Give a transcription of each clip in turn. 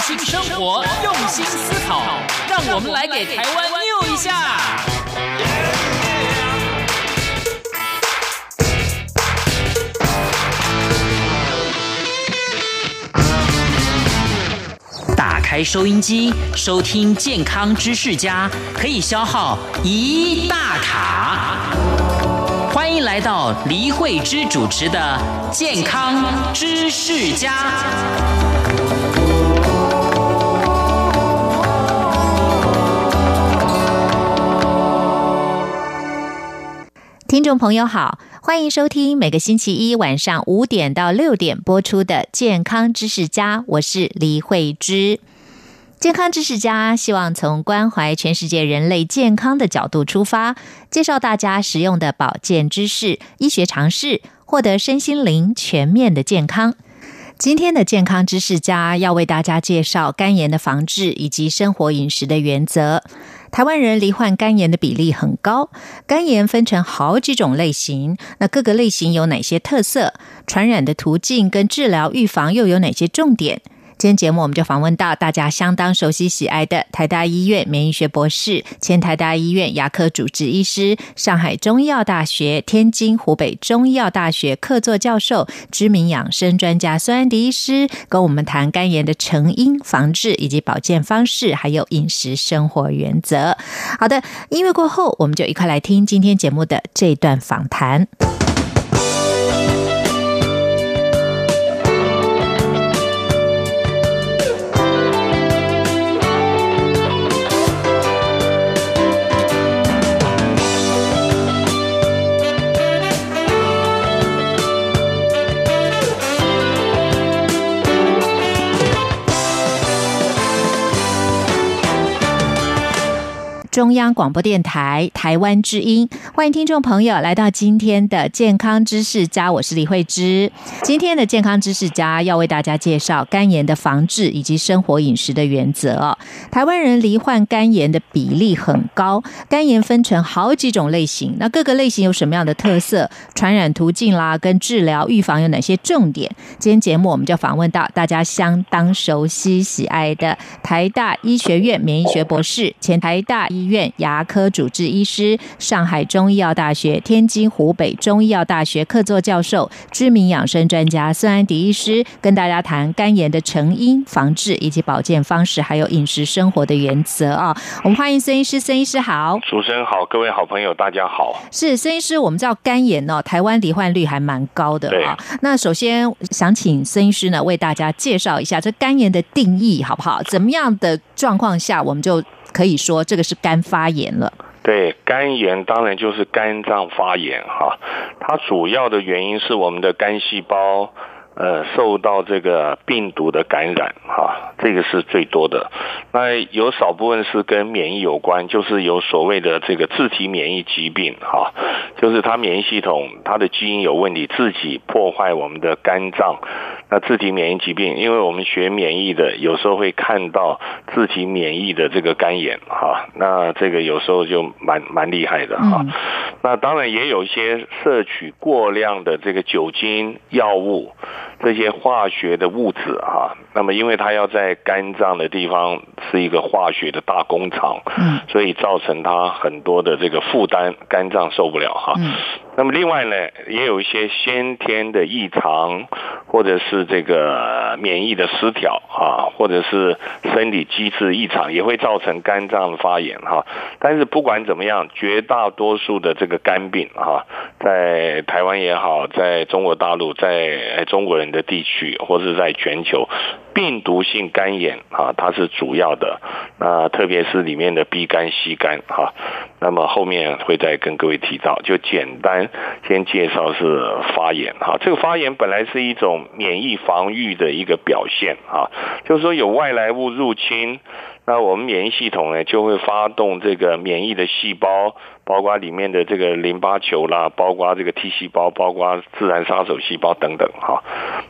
新生活，用心思考，让我们来给台湾 new 一下。打开收音机，收听健康知识家，可以消耗一大卡。欢迎来到黎慧芝主持的《健康知识家》。听众朋友好，欢迎收听每个星期一晚上五点到六点播出的《健康知识家》，我是李慧芝。健康知识家希望从关怀全世界人类健康的角度出发，介绍大家实用的保健知识、医学常识，获得身心灵全面的健康。今天的健康知识家要为大家介绍肝炎的防治以及生活饮食的原则。台湾人罹患肝炎的比例很高，肝炎分成好几种类型，那各个类型有哪些特色？传染的途径跟治疗预防又有哪些重点？今天节目我们就访问到大家相当熟悉喜爱的台大医院免疫学博士、前台大医院牙科主治医师、上海中医药大学、天津湖北中医药大学客座教授、知名养生专家孙安迪医师，跟我们谈肝炎的成因、防治以及保健方式，还有饮食生活原则。好的，音乐过后，我们就一块来听今天节目的这段访谈。中央广播电台台湾之音，欢迎听众朋友来到今天的健康知识家，我是李慧芝。今天的健康知识家要为大家介绍肝炎的防治以及生活饮食的原则。台湾人罹患肝炎的比例很高，肝炎分成好几种类型，那各个类型有什么样的特色？传染途径啦，跟治疗预防有哪些重点？今天节目我们就访问到大家相当熟悉喜爱的台大医学院免疫学博士、前台大医院牙科主治医师、上海中医药大学、天津湖北中医药大学客座教授、知名养生专家孙安迪医师，跟大家谈肝炎的成因、防治以及保健方式，还有饮食生活的原则啊。我们欢迎孙医师，孙医师好，主持人好，各位好朋友大家好。是孙医师，我们知道肝炎哦，台湾罹患率还蛮高的对啊。那首先想请孙医师呢为大家介绍一下这肝炎的定义好不好？怎么样的状况下我们就可以说这个是肝发炎了？对，肝炎当然就是肝脏发炎哈，它主要的原因是我们的肝细胞。呃，受到这个病毒的感染，哈，这个是最多的。那有少部分是跟免疫有关，就是有所谓的这个自体免疫疾病，哈，就是它免疫系统它的基因有问题，自己破坏我们的肝脏。那自体免疫疾病，因为我们学免疫的，有时候会看到自体免疫的这个肝炎，哈，那这个有时候就蛮蛮厉害的哈。那当然也有一些摄取过量的这个酒精、药物。这些化学的物质啊，那么因为它要在肝脏的地方是一个化学的大工厂，嗯，所以造成它很多的这个负担，肝脏受不了哈。嗯那么另外呢，也有一些先天的异常，或者是这个免疫的失调啊，或者是生理机制异常，也会造成肝脏发炎哈。但是不管怎么样，绝大多数的这个肝病哈，在台湾也好，在中国大陆，在中国人的地区，或者在全球，病毒性肝炎啊，它是主要的。那特别是里面的 B 肝、C 肝哈，那么后面会再跟各位提到，就简单先介绍是发炎哈。这个发炎本来是一种免疫防御的一个表现哈，就是说有外来物入侵。那我们免疫系统呢，就会发动这个免疫的细胞，包括里面的这个淋巴球啦，包括这个 T 细胞，包括自然杀手细胞等等哈。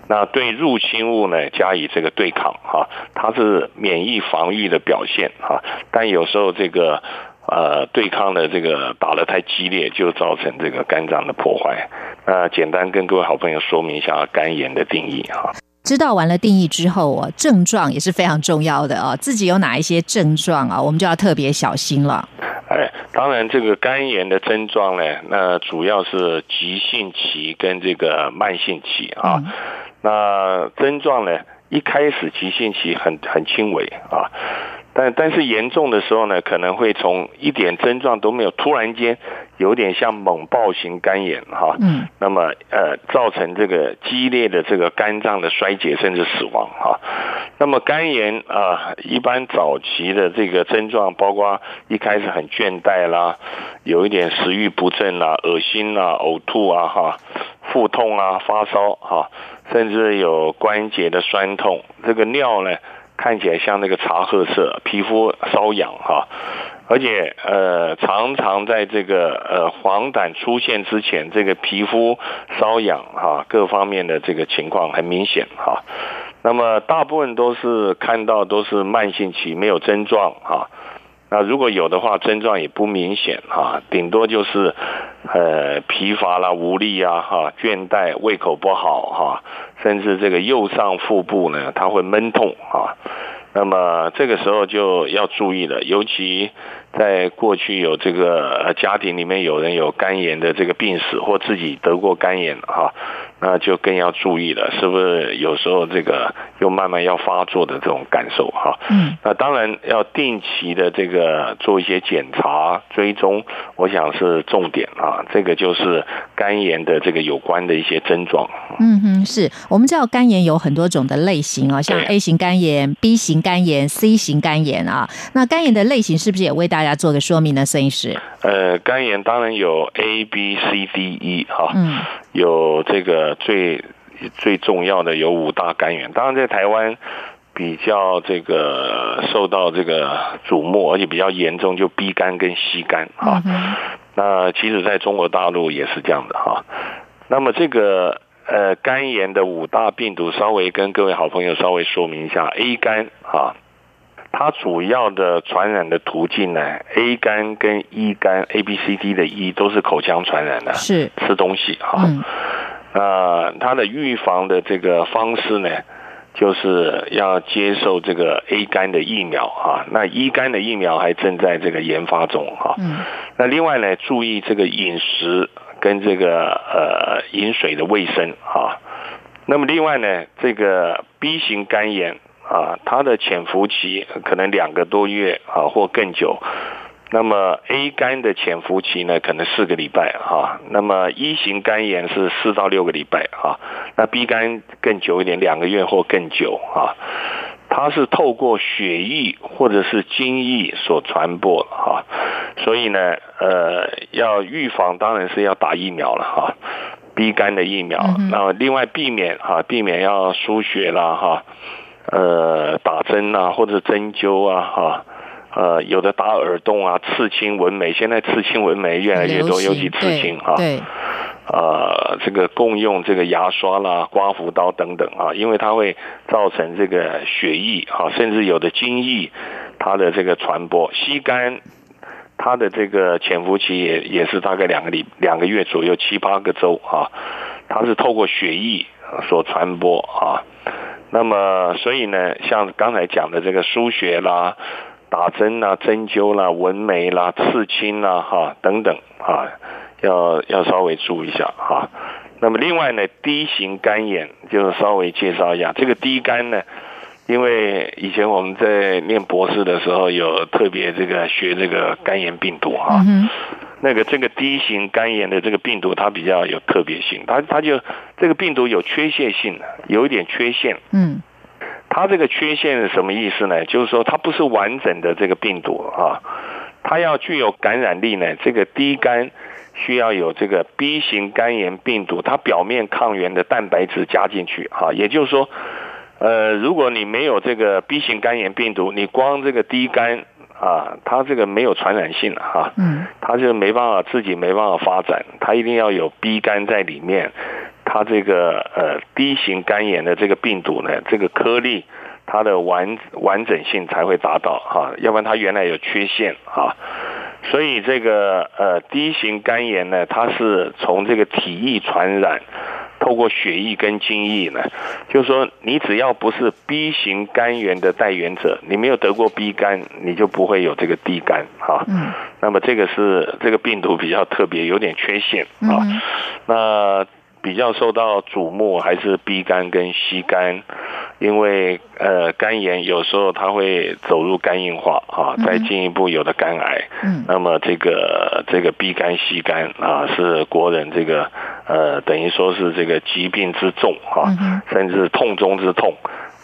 那对入侵物呢加以这个对抗哈，它是免疫防御的表现哈。但有时候这个呃对抗的这个打得太激烈，就造成这个肝脏的破坏。那简单跟各位好朋友说明一下肝炎的定义哈。知道完了定义之后哦，症状也是非常重要的哦。自己有哪一些症状啊，我们就要特别小心了。哎，当然这个肝炎的症状呢，那主要是急性期跟这个慢性期啊。那症状呢，一开始急性期很很轻微啊。但但是严重的时候呢，可能会从一点症状都没有，突然间有点像猛暴型肝炎哈，嗯，那么呃造成这个激烈的这个肝脏的衰竭甚至死亡哈。那么肝炎啊，一般早期的这个症状包括一开始很倦怠啦，有一点食欲不振啦，恶心啦，呕吐啊哈，腹痛啊，发烧哈，甚至有关节的酸痛，这个尿呢。看起来像那个茶褐色，皮肤瘙痒哈，而且呃常常在这个呃黄疸出现之前，这个皮肤瘙痒哈，各方面的这个情况很明显哈。那么大部分都是看到都是慢性期，没有症状哈。那如果有的话，症状也不明显哈，顶多就是呃疲乏啦、无力啊哈、倦怠、胃口不好哈，甚至这个右上腹部呢，它会闷痛啊。那么这个时候就要注意了，尤其在过去有这个家庭里面有人有肝炎的这个病史，或自己得过肝炎哈。那就更要注意了，是不是有时候这个又慢慢要发作的这种感受哈？嗯，那当然要定期的这个做一些检查追踪，我想是重点啊。这个就是肝炎的这个有关的一些症状。嗯哼，是我们知道肝炎有很多种的类型啊，像 A 型肝炎、B 型肝炎、C 型肝炎啊。那肝炎的类型是不是也为大家做个说明呢？孙医师？呃，肝炎当然有 A、B、C、D、E 哈，嗯，有这个最最重要的有五大肝炎，当然在台湾比较这个受到这个瞩目，而且比较严重，就 B 肝跟 C 肝哈。那其实在中国大陆也是这样的哈。那么这个呃肝炎的五大病毒，稍微跟各位好朋友稍微说明一下，A 肝哈。它主要的传染的途径呢，A 肝跟 E 肝，A、B、C、D 的 E 都是口腔传染的，是吃东西哈。那它的预防的这个方式呢，就是要接受这个 A 肝的疫苗啊。那 E 肝的疫苗还正在这个研发中哈。那另外呢，注意这个饮食跟这个呃饮水的卫生啊。那么另外呢，这个 B 型肝炎。啊，它的潜伏期可能两个多月啊，或更久。那么 A 肝的潜伏期呢，可能四个礼拜哈。那么一型肝炎是四到六个礼拜哈。那 B 肝更久一点，两个月或更久啊。它是透过血液或者是精液所传播哈。所以呢，呃，要预防当然是要打疫苗了哈。B 肝的疫苗，那另外避免哈，避免要输血啦哈。呃，打针啊，或者针灸啊，哈，呃，有的打耳洞啊，刺青纹眉，现在刺青纹眉越来越多，尤其刺青哈，对，呃，这个共用这个牙刷啦、刮胡刀等等啊，因为它会造成这个血液啊，甚至有的精液它的这个传播，吸干它的这个潜伏期也也是大概两个礼两个月左右，七八个周啊，它是透过血液所传播啊。那么，所以呢，像刚才讲的这个输血啦、打针啦、针灸啦、纹眉啦、刺青啦，哈，等等，哈，要要稍微注意一下，哈。那么另外呢，D 型肝炎就稍微介绍一下，这个 D 肝呢，因为以前我们在念博士的时候有特别这个学这个肝炎病毒，哈。那个这个 D 型肝炎的这个病毒，它比较有特别性，它它就这个病毒有缺陷性的，有一点缺陷。嗯，它这个缺陷是什么意思呢？就是说它不是完整的这个病毒啊，它要具有感染力呢，这个 D 肝需要有这个 B 型肝炎病毒，它表面抗原的蛋白质加进去啊，也就是说，呃，如果你没有这个 B 型肝炎病毒，你光这个 D 肝。啊，它这个没有传染性哈，嗯，它就没办法自己没办法发展，它一定要有 B 肝在里面，它这个呃 D 型肝炎的这个病毒呢，这个颗粒它的完完整性才会达到哈，要不然它原来有缺陷啊，所以这个呃 D 型肝炎呢，它是从这个体液传染，透过血液跟精液呢，就是说你只要不是 B 型肝炎的带源者，你没有得过 B 肝，你就不会有这个 D 肝哈。嗯。那么这个是这个病毒比较特别，有点缺陷啊。那比较受到瞩目还是 B 肝跟 C 肝。因为呃肝炎有时候它会走入肝硬化啊，再进一步有的肝癌，嗯，那么这个这个 B 肝 C 肝啊是国人这个呃等于说是这个疾病之重哈，甚至痛中之痛，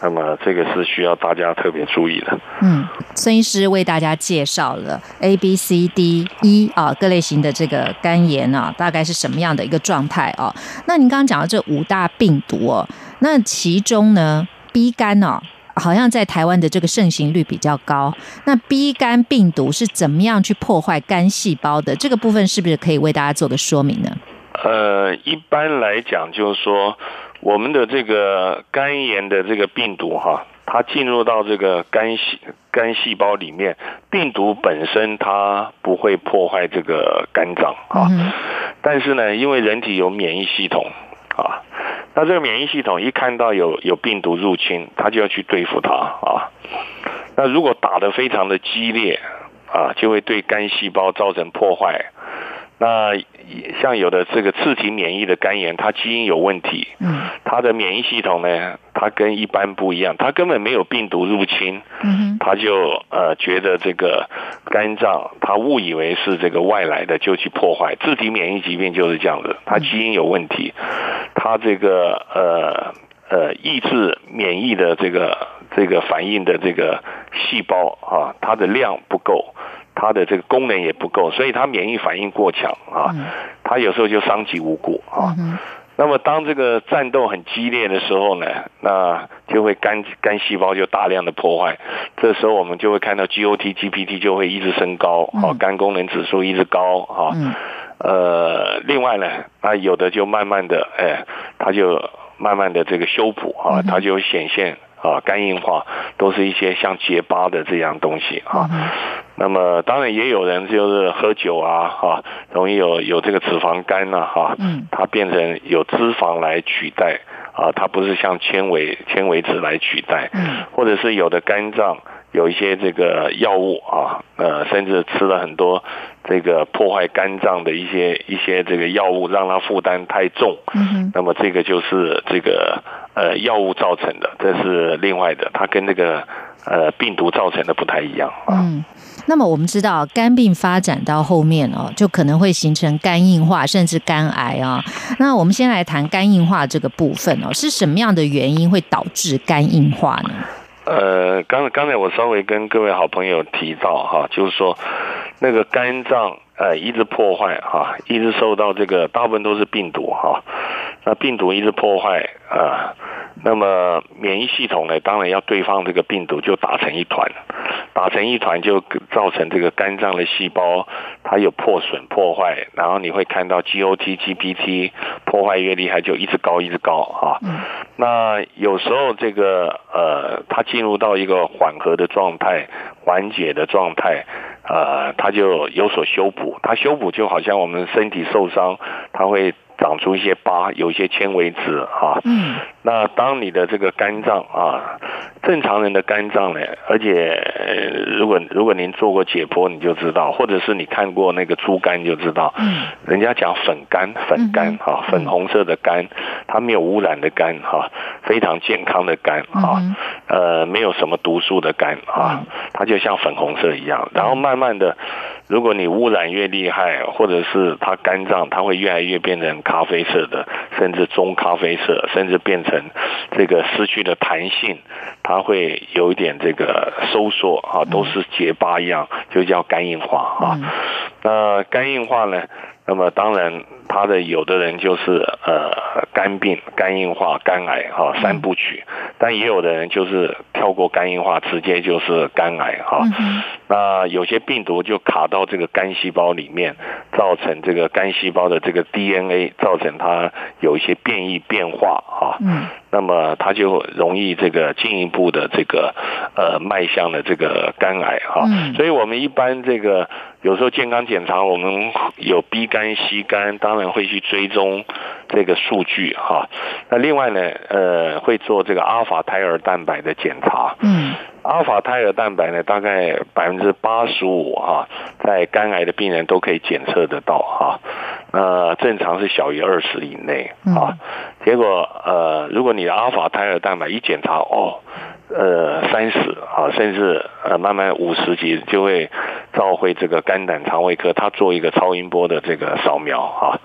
那么这个是需要大家特别注意的。嗯，孙医师为大家介绍了 A、B、C、D、E 啊各类型的这个肝炎啊，大概是什么样的一个状态啊？那您刚刚讲的这五大病毒哦，那其中呢？B 肝哦，好像在台湾的这个盛行率比较高。那 B 肝病毒是怎么样去破坏肝细胞的？这个部分是不是可以为大家做个说明呢？呃，一般来讲，就是说我们的这个肝炎的这个病毒哈，它进入到这个肝细肝细胞里面，病毒本身它不会破坏这个肝脏啊，但是呢，因为人体有免疫系统啊。那这个免疫系统一看到有有病毒入侵，它就要去对付它啊。那如果打得非常的激烈啊，就会对肝细胞造成破坏。那像有的这个自体免疫的肝炎，它基因有问题，嗯，它的免疫系统呢，它跟一般不一样，它根本没有病毒入侵，嗯，它就呃觉得这个肝脏，它误以为是这个外来的，就去破坏。自体免疫疾病就是这样子，它基因有问题，它这个呃呃抑制免疫的这个这个反应的这个细胞啊，它的量不够。它的这个功能也不够，所以它免疫反应过强啊，它有时候就伤及无辜啊。那么当这个战斗很激烈的时候呢，那就会肝肝细胞就大量的破坏，这时候我们就会看到 GOT、GPT 就会一直升高，啊，肝功能指数一直高啊。呃，另外呢，那，有的就慢慢的，哎，它就慢慢的这个修补啊，它就显现。啊，肝硬化都是一些像结疤的这样东西啊。那么当然也有人就是喝酒啊，哈，容易有有这个脂肪肝呐，哈，嗯它变成有脂肪来取代啊，它不是像纤维纤维质来取代，嗯或者是有的肝脏。有一些这个药物啊，呃，甚至吃了很多这个破坏肝脏的一些一些这个药物，让它负担太重。嗯那么这个就是这个呃药物造成的，这是另外的，它跟那个呃病毒造成的不太一样啊。嗯。那么我们知道，肝病发展到后面哦，就可能会形成肝硬化，甚至肝癌啊。那我们先来谈肝硬化这个部分哦，是什么样的原因会导致肝硬化呢？呃，刚刚才我稍微跟各位好朋友提到哈，就是说那个肝脏呃一直破坏哈，一直受到这个大部分都是病毒哈，那病毒一直破坏啊。那么免疫系统呢，当然要对抗这个病毒，就打成一团，打成一团就造成这个肝脏的细胞它有破损破坏，然后你会看到 GOT、GPT 破坏越厉害，就一直高一直高啊。那有时候这个呃，它进入到一个缓和的状态、缓解的状态，呃，它就有所修补。它修补就好像我们身体受伤，它会。长出一些疤，有一些纤维质啊。嗯。那当你的这个肝脏啊，正常人的肝脏呢，而且如果如果您做过解剖，你就知道，或者是你看过那个猪肝，就知道。嗯。人家讲粉肝，粉肝哈，粉红色的肝，它没有污染的肝哈，非常健康的肝啊。呃，没有什么毒素的肝啊，它就像粉红色一样。然后慢慢的，如果你污染越厉害，或者是它肝脏，它会越来越变成。咖啡色的，甚至棕咖啡色，甚至变成这个失去了弹性，它会有一点这个收缩啊，都是结疤一样，就叫肝硬化啊。那肝硬化呢？那么当然，他的有的人就是呃肝病、肝硬化、肝癌哈三部曲，但也有的人就是跳过肝硬化，直接就是肝癌哈。那有些病毒就卡到这个肝细胞里面，造成这个肝细胞的这个 DNA，造成它有一些变异变化哈。嗯那么它就容易这个进一步的这个呃迈向了这个肝癌哈。嗯所以我们一般这个有时候健康检查，我们有 B 肝、C 肝，当然会去追踪这个数据哈。那另外呢，呃，会做这个阿尔法胎儿蛋白的检查。嗯阿尔法胎儿蛋白呢，大概百分之八十五哈，在肝癌的病人都可以检测得到哈。那正常是小于二十以内啊。结果呃，如果你的阿尔法胎儿蛋白一检查哦，呃三十啊，甚至呃慢慢五十级就会召回这个肝胆肠胃科，他做一个超音波的这个扫描啊。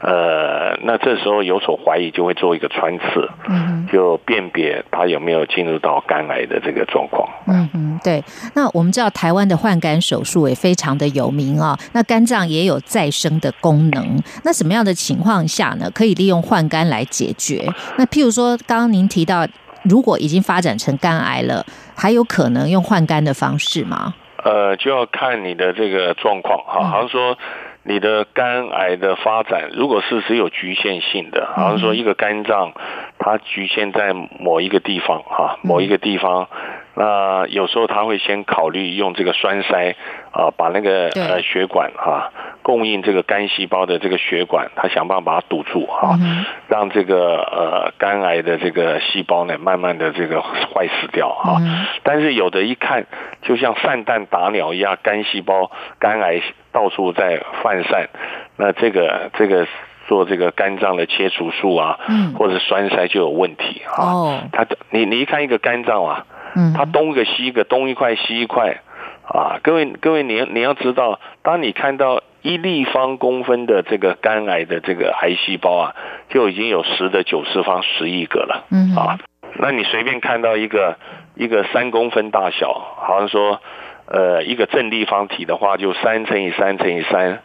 呃，那这时候有所怀疑，就会做一个穿刺，嗯就辨别他有没有进入到肝癌的这个状况。嗯嗯，对。那我们知道台湾的换肝手术也非常的有名啊、那肝脏也有再生的功能。那什么样的情况下呢，可以利用换肝来解决？那譬如说，刚刚您提到，如果已经发展成肝癌了，还有可能用换肝的方式吗？呃，就要看你的这个状况哈，好像说你的肝癌的发展，如果是只有局限性的，好像说一个肝脏它局限在某一个地方哈，某一个地方，那有时候他会先考虑用这个栓塞啊，把那个呃血管哈供应这个肝细胞的这个血管，他想办法把它堵住哈，嗯让这个呃肝癌的这个细胞呢慢慢的这个坏死掉哈。嗯但是有的一看就像散弹打鸟一样，肝细胞、肝癌到处在泛散，那这个这个做这个肝脏的切除术啊，嗯或者栓塞就有问题啊。哦，他你你一看一个肝脏啊，嗯，它东一个西一个，东一块西一块啊，各位各位你你要知道，当你看到一立方公分的这个肝癌的这个癌细胞啊，就已经有十的九次方十亿个了。嗯啊，那你随便看到一个一个三公分大小，好像说，呃，一个正立方体的话，就三乘以三乘以三，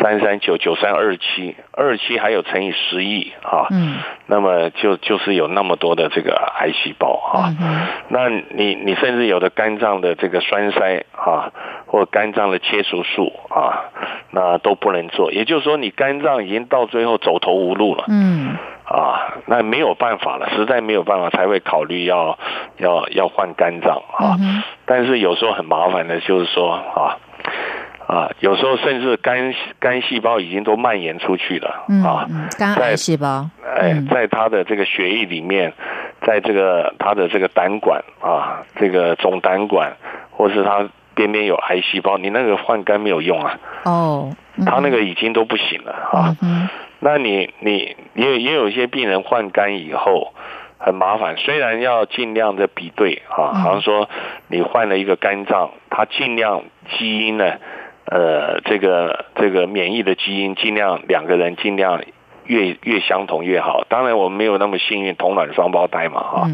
三三九九三二七，二七还有乘以十亿啊，嗯。那么就就是有那么多的这个癌细胞啊，嗯那你你甚至有的肝脏的这个栓塞啊，或肝脏的切除术啊，那都不能做，也就是说你肝脏已经到最后走投无路了。嗯。啊，那没有办法了，实在没有办法才会考虑要要要换肝脏啊。嗯但是有时候很麻烦的，就是说啊啊，有时候甚至肝肝细胞已经都蔓延出去了嗯啊，嗯，肝癌细胞，哎嗯，在他的这个血液里面，在这个他的这个胆管啊，这个总胆管，或是他边边有癌细胞，你那个换肝没有用啊，哦，嗯。他那个已经都不行了啊。嗯那你你也也有一些病人换肝以后很麻烦，虽然要尽量的比对啊，嗯。好像说你换了一个肝脏，它尽量基因呢，呃，这个这个免疫的基因尽量两个人尽量越越相同越好。当然我们没有那么幸运，同卵双胞胎嘛啊。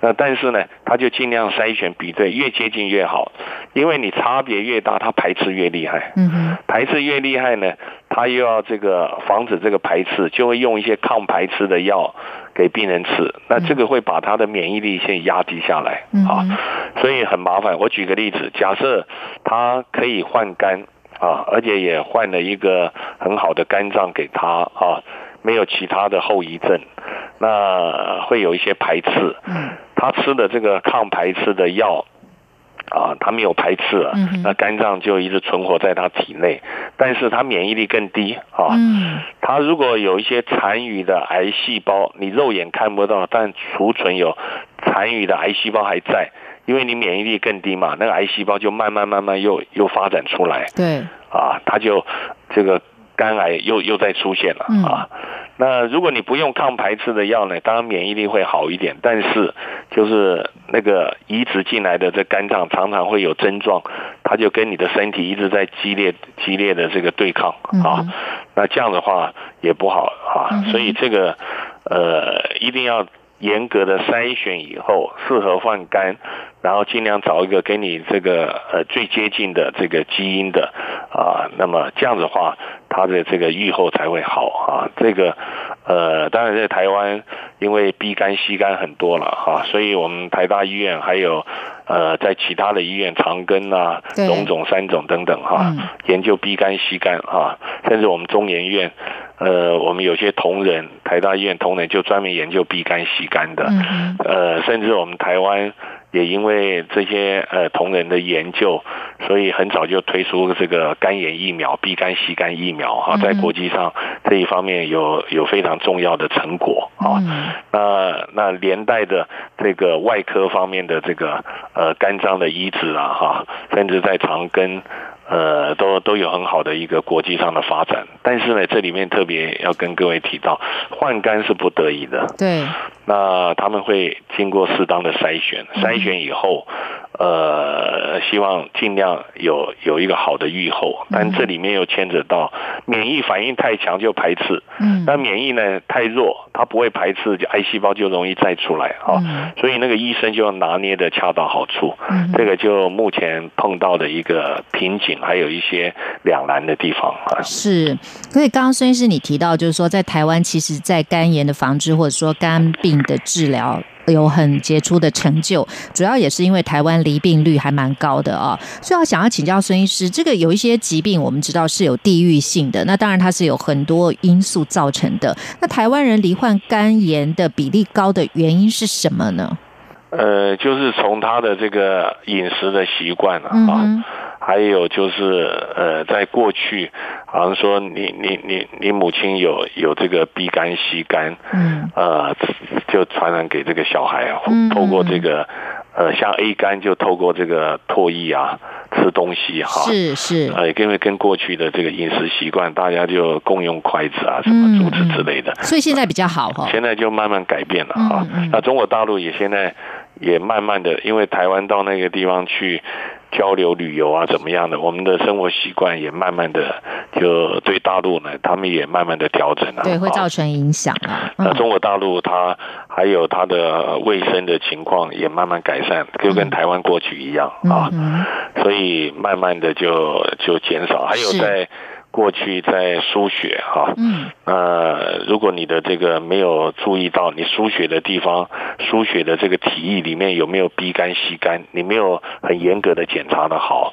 那但是呢，他就尽量筛选比对，越接近越好，因为你差别越大，它排斥越厉害。嗯哼排斥越厉害呢，他又要这个防止这个排斥，就会用一些抗排斥的药给病人吃，那这个会把他的免疫力先压低下来嗯啊，所以很麻烦。我举个例子，假设他可以换肝啊，而且也换了一个很好的肝脏给他啊，没有其他的后遗症，那会有一些排斥。嗯他吃的这个抗排斥的药啊，他没有排斥了，那肝脏就一直存活在他体内，但是他免疫力更低啊。嗯。他如果有一些残余的癌细胞，你肉眼看不到，但储存有残余的癌细胞还在，因为你免疫力更低嘛，那个癌细胞就慢慢慢慢又又发展出来对，啊，它就这个肝癌又又再出现了嗯。啊。那如果你不用抗排斥的药呢，当然免疫力会好一点，但是就是那个移植进来的这肝脏常常会有症状，它就跟你的身体一直在激烈激烈的这个对抗啊。那这样的话也不好啊，所以这个呃一定要严格的筛选以后适合换肝，然后尽量找一个给你这个呃最接近的这个基因的啊，那么这样子的话，它的这个预后才会好啊。这个呃，当然在台湾因为 B 肝、C 肝很多了哈、所以我们台大医院还有呃，在其他的医院，长庚啊、对荣总、三总等等哈，嗯研究 B 肝、C 肝啊，甚至我们中研院，呃，我们有些同仁，台大医院同仁就专门研究 B 肝、C 肝的，嗯呃，甚至我们台湾也因为这些呃同仁的研究，所以很早就推出这个肝炎疫苗、B 肝、C 肝疫苗哈，在嗯国际上这一方面有有非常重要的成果啊。嗯那那连带的这个外科方面的这个呃肝脏的移植啊哈，甚至在长庚。呃，都都有很好的一个国际上的发展，但是呢，这里面特别要跟各位提到，换肝是不得已的，对，那他们会经过适当的筛选，筛选以后，呃，希望尽量有有一个好的预后，但这里面又牵扯到免疫反应太强就排斥，嗯。那免疫呢太弱，它不会排斥，就癌细胞就容易再出来啊、嗯。所以那个医生就要拿捏的恰到好处，嗯。这个就目前碰到的一个瓶颈，还有一些两难的地方啊。是，所以刚刚孙医师你提到，就是说在台湾，其实，在肝炎的防治或者说肝病的治疗。有很杰出的成就，主要也是因为台湾离病率还蛮高的啊，所以我想要请教孙医师，这个有一些疾病我们知道是有地域性的，那当然它是有很多因素造成的。那台湾人罹患肝炎的比例高的原因是什么呢？呃，就是从他的这个饮食的习惯啊，还有就是呃，在过去，好像说你你你你母亲有有这个 B 肝、C 肝，嗯。呃，就传染给这个小孩透过这个呃，像 A 肝就透过这个唾液啊，吃东西哈，是是，呃，因为跟过去的这个饮食习惯，大家就共用筷子啊，什么竹子之类的，所以现在比较好哈。现在就慢慢改变了啊。嗯嗯。那中国大陆也现在也慢慢的，因为台湾到那个地方去交流旅游啊，怎么样的，我们的生活习惯也慢慢的就对大陆呢，他们也慢慢的调整了。对，会啊造成影响啊。那中国大陆它还有它的卫生的情况也慢慢改善，就跟台湾过去一样啊，嗯所以慢慢的就就减少。还有在过去在输血哈、嗯那如果你的这个没有注意到，你输血的地方，输血的这个体液里面有没有 B 肝、C 肝，你没有很严格的检查的好，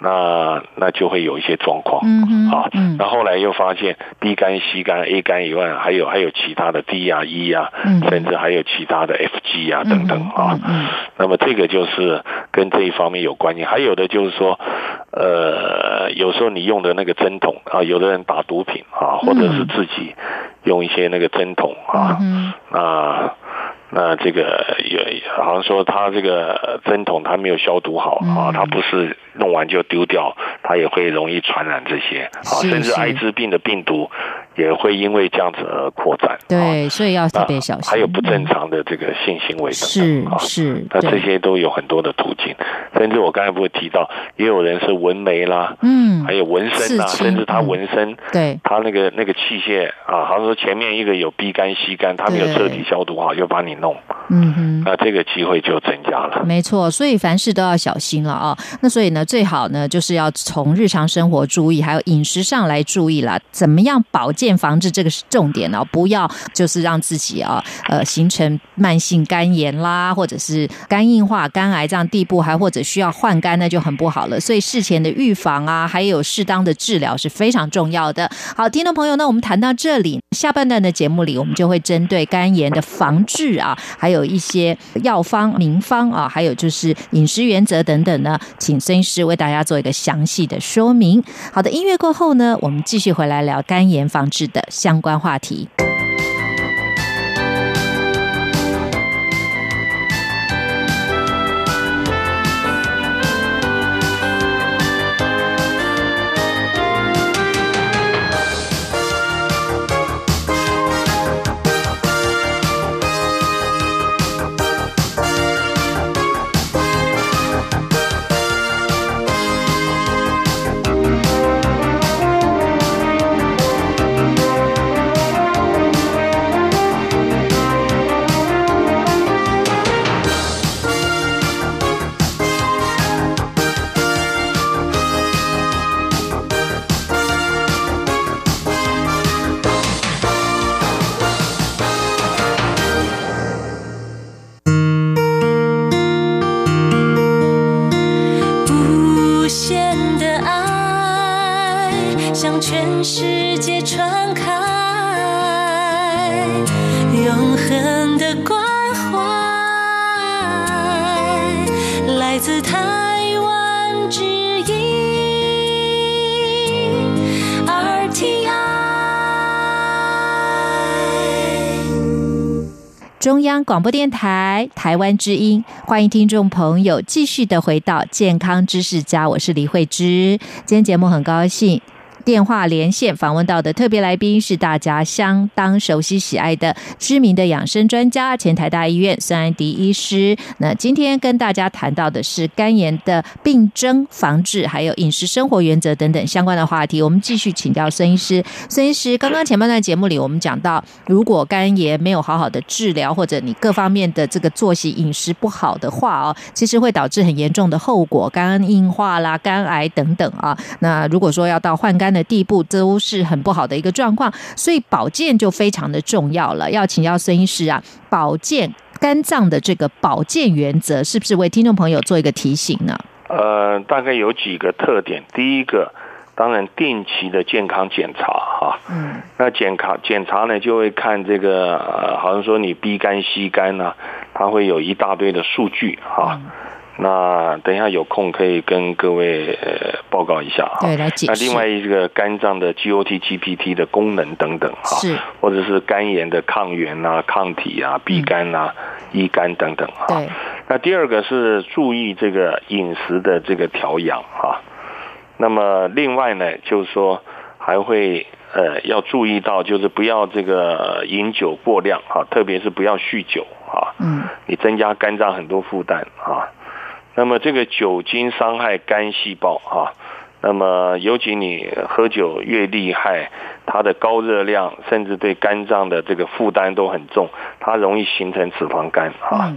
那那就会有一些状况。嗯嗯啊，嗯那后来又发现 B 肝、C 肝、A 肝以外，还有还有其他的 D 啊、E 啊，嗯甚至还有其他的 FG 啊等等啊。嗯嗯那么这个就是跟这一方面有关系。还有的就是说，呃，有时候你用的那个针筒啊，有的人打毒品啊，或者是自己用一些那个针筒啊，嗯那那这个也好像说他这个针筒他没有消毒好啊，嗯。他不是弄完就丢掉，他也会容易传染这些啊，甚至艾滋病的病毒也会因为这样子而扩展。啊对，所以要特别小心。还有不正常的这个性行为等是等啊，是，那这，些都有很多的途径，甚至我刚才不是提到，也有人是纹眉啦，嗯还，有纹身啦，甚至他嗯纹身，对，他那个那个器械啊，好像说前面一个有 B 肝、C 肝，他没有彻底消毒好，就把你弄，嗯哼。那这个机会就增加了。没错，所以凡事都要小心了啊。那所以呢，最好呢就是要从日常生活注意，还有饮食上来注意啦。怎么样保健防治这个是重点哦，不要就是让自己啊呃形成慢性肝炎啦，或者是肝硬化、肝癌这样地步，还或者需要换肝，那就很不好了。所以事前的预防啊，还有适当的治疗是非常重要的。好，听众朋友，那我们谈到这里，下半段的节目里，我们就会针对肝炎的防治啊，还有一些药方、名方啊，还有就是饮食原则等等呢，请孙医师为大家做一个详细的说明。好的，音乐过后呢，我们继续回来聊肝炎防治的相关话题。广播电台台湾之音，欢迎听众朋友继续的回到健康知识家，我是李慧芝。今天节目很高兴。电话连线访问到的特别来宾是大家相当熟悉喜爱的知名的养生专家，前台大医院孙安迪医师。那今天跟大家谈到的是肝炎的病症防治，还有饮食生活原则等等相关的话题。我们继续请教孙医师。孙医师，刚刚前半段节目里我们讲到，如果肝炎没有好好的治疗，或者你各方面的这个作息饮食不好的话哦，其实会导致很严重的后果，肝硬化啦、肝癌等等啊。那如果说要到换肝的地步都是很不好的一个状况，所以保健就非常的重要了。要请教孙医师啊，保健肝脏的这个保健原则，是不是为听众朋友做一个提醒呢？呃，大概有几个特点。第一个，当然定期的健康检查哈。嗯。那检查检查呢，就会看这个，呃，好像说你 B 肝、C 肝呢，它会有一大堆的数据哈。那等一下有空可以跟各位呃报告一下哈。对，来解释。那另外一个肝脏的 GOT、GPT 的功能等等哈，是，或者是肝炎的抗原啊、抗体啊、B 肝啊、E 肝等等哈。对。那第二个是注意这个饮食的这个调养哈。那么另外呢，就是说还会呃要注意到，就是不要这个饮酒过量哈，特别是不要酗酒啊。嗯。你增加肝脏很多负担啊。那么这个酒精伤害肝细胞啊，那么尤其你喝酒越厉害，它的高热量甚至对肝脏的这个负担都很重，它容易形成脂肪肝啊。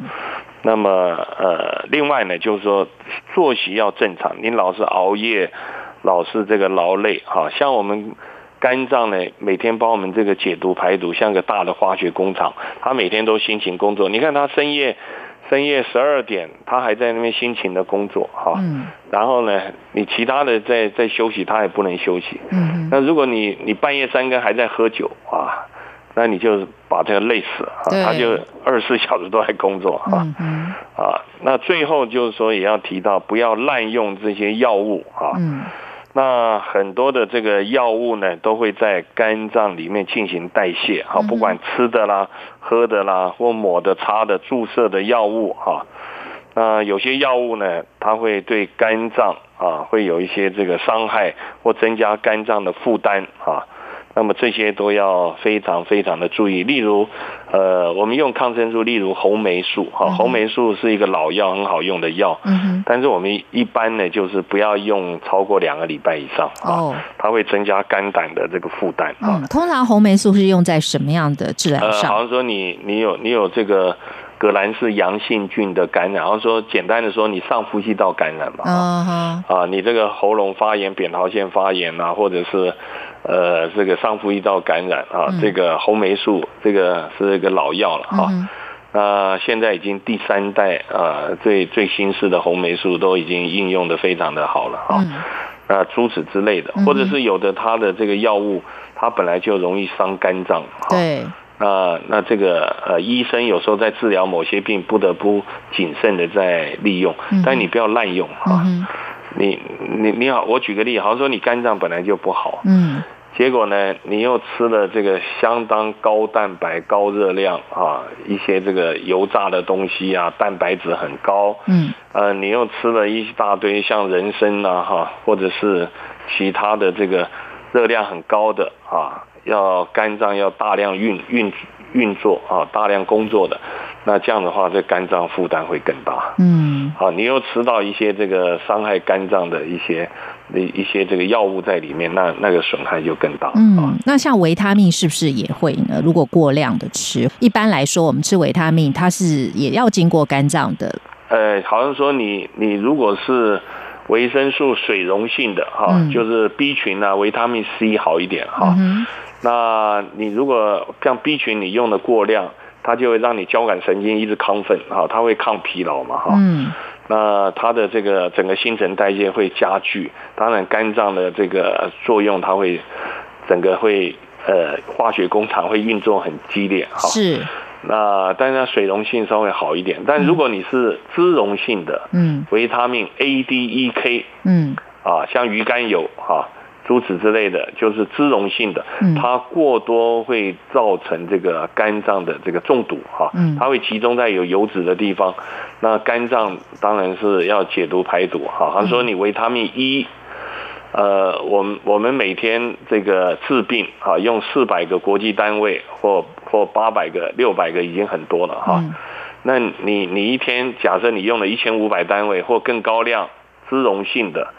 那么呃，另外呢，就是说作息要正常，你老是熬夜，老是这个劳累哈，像我们肝脏呢，每天帮我们这个解毒排毒，像个大的化学工厂，它每天都辛勤工作，你看它深夜。深夜十二点，他还在那边辛勤的工作哈。嗯。然后呢，你其他的在在休息，他也不能休息。嗯。那如果你你半夜三更还在喝酒啊，那你就把这个累死啊。他就二十四小时都在工作啊。嗯。啊，那最后就是说，也要提到不要滥用这些药物啊。嗯。那很多的这个药物呢，都会在肝脏里面进行代谢，哈，不管吃的啦、喝的啦，或抹的、擦的、注射的药物，哈。那有些药物呢，它会对肝脏啊，会有一些这个伤害，或增加肝脏的负担，啊。那么这些都要非常非常的注意。例如，呃，我们用抗生素，例如红霉素，哈，红霉素是一个老药，很好用的药。嗯但是我们一般呢，就是不要用超过两个礼拜以上。哦。它会增加肝胆的这个负担。嗯。通常红霉素是用在什么样的治疗上？呃，好像说你你有你有这个革兰氏阳性菌的感染，然后说简单的说，你上呼吸道感染嘛。啊啊，你这个喉咙发炎、扁桃腺发炎啊，或者是。呃，这个上呼吸道感染啊，这个红霉素，这个是一个老药了哈。那现在已经第三代啊，最最新式的红霉素都已经应用的非常的好了哈。那诸此之类的，或者是有的它的这个药物，它本来就容易伤肝脏。对。那那这个呃，医生有时候在治疗某些病，不得不谨慎的在利用，但你不要滥用啊。你你你好，我举个例，好像说你肝脏本来就不好。嗯。结果呢，你又吃了这个相当高蛋白、高热量啊，一些这个油炸的东西啊，蛋白质很高。嗯。呃，你又吃了一大堆像人参啊，哈，或者是其他的这个热量很高的啊，要肝脏要大量运运运作啊，大量工作的，那这样的话，这肝脏负担会更大。嗯。好，你又吃到一些这个伤害肝脏的一些。一一些这个药物在里面，那那个损害就更大。嗯，那像维他命是不是也会呢？如果过量的吃，一般来说，我们吃维他命，它是也要经过肝脏的。呃，好像说你你如果是维生素水溶性的哈，就是 B 群啊，维他命 C 好一点哈。嗯那你如果像 B 群你用的过量，它就会让你交感神经一直亢奋哈，它会抗疲劳嘛哈。嗯。那它的这个整个新陈代谢会加剧，当然肝脏的这个作用它会整个会呃化学工厂会运作很激烈哈。是，那但是它水溶性稍微好一点，但如果你是脂溶性的，嗯。维他命 A、D、E、K 嗯。啊，像鱼肝油哈、诸此之类的，就是脂溶性的嗯，它过多会造成这个肝脏的这个中毒哈嗯，它会集中在有油脂的地方，那肝脏当然是要解毒排毒哈。他说你维他命 E。呃，我们我们每天这个治病啊，用四百个国际单位或或八百个、六百个已经很多了哈。嗯那你你一天假设你用了一千五百单位或更高量脂溶性的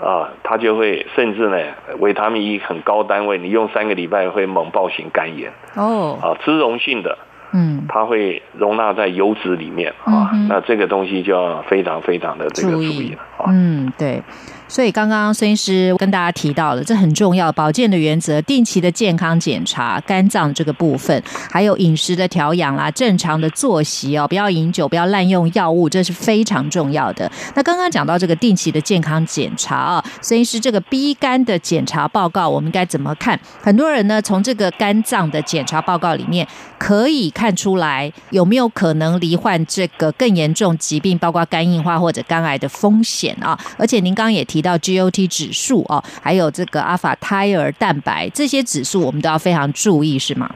啊，它就会甚至呢维他命 E 很高单位，你用三个礼拜会猛暴型肝炎哦啊，脂溶性的嗯它会容纳在油脂里面嗯啊哼，那这个东西就要非常非常的这个注意了啊。嗯对。所以刚刚孙医师跟大家提到了，这很重要，保健的原则，定期的健康检查肝脏这个部分，还有饮食的调养啦，正常的作息哦，不要饮酒，不要滥用药物，这是非常重要的。那刚刚讲到这个定期的健康检查啊，孙医师这个 B 肝的检查报告，我们该怎么看？很多人呢，从这个肝脏的检查报告里面可以看出来有没有可能罹患这个更严重疾病，包括肝硬化或者肝癌的风险啊。而且您刚刚也提到 GOT 指数哦、还有这个阿法胎儿蛋白这些指数，我们都要非常注意，是吗？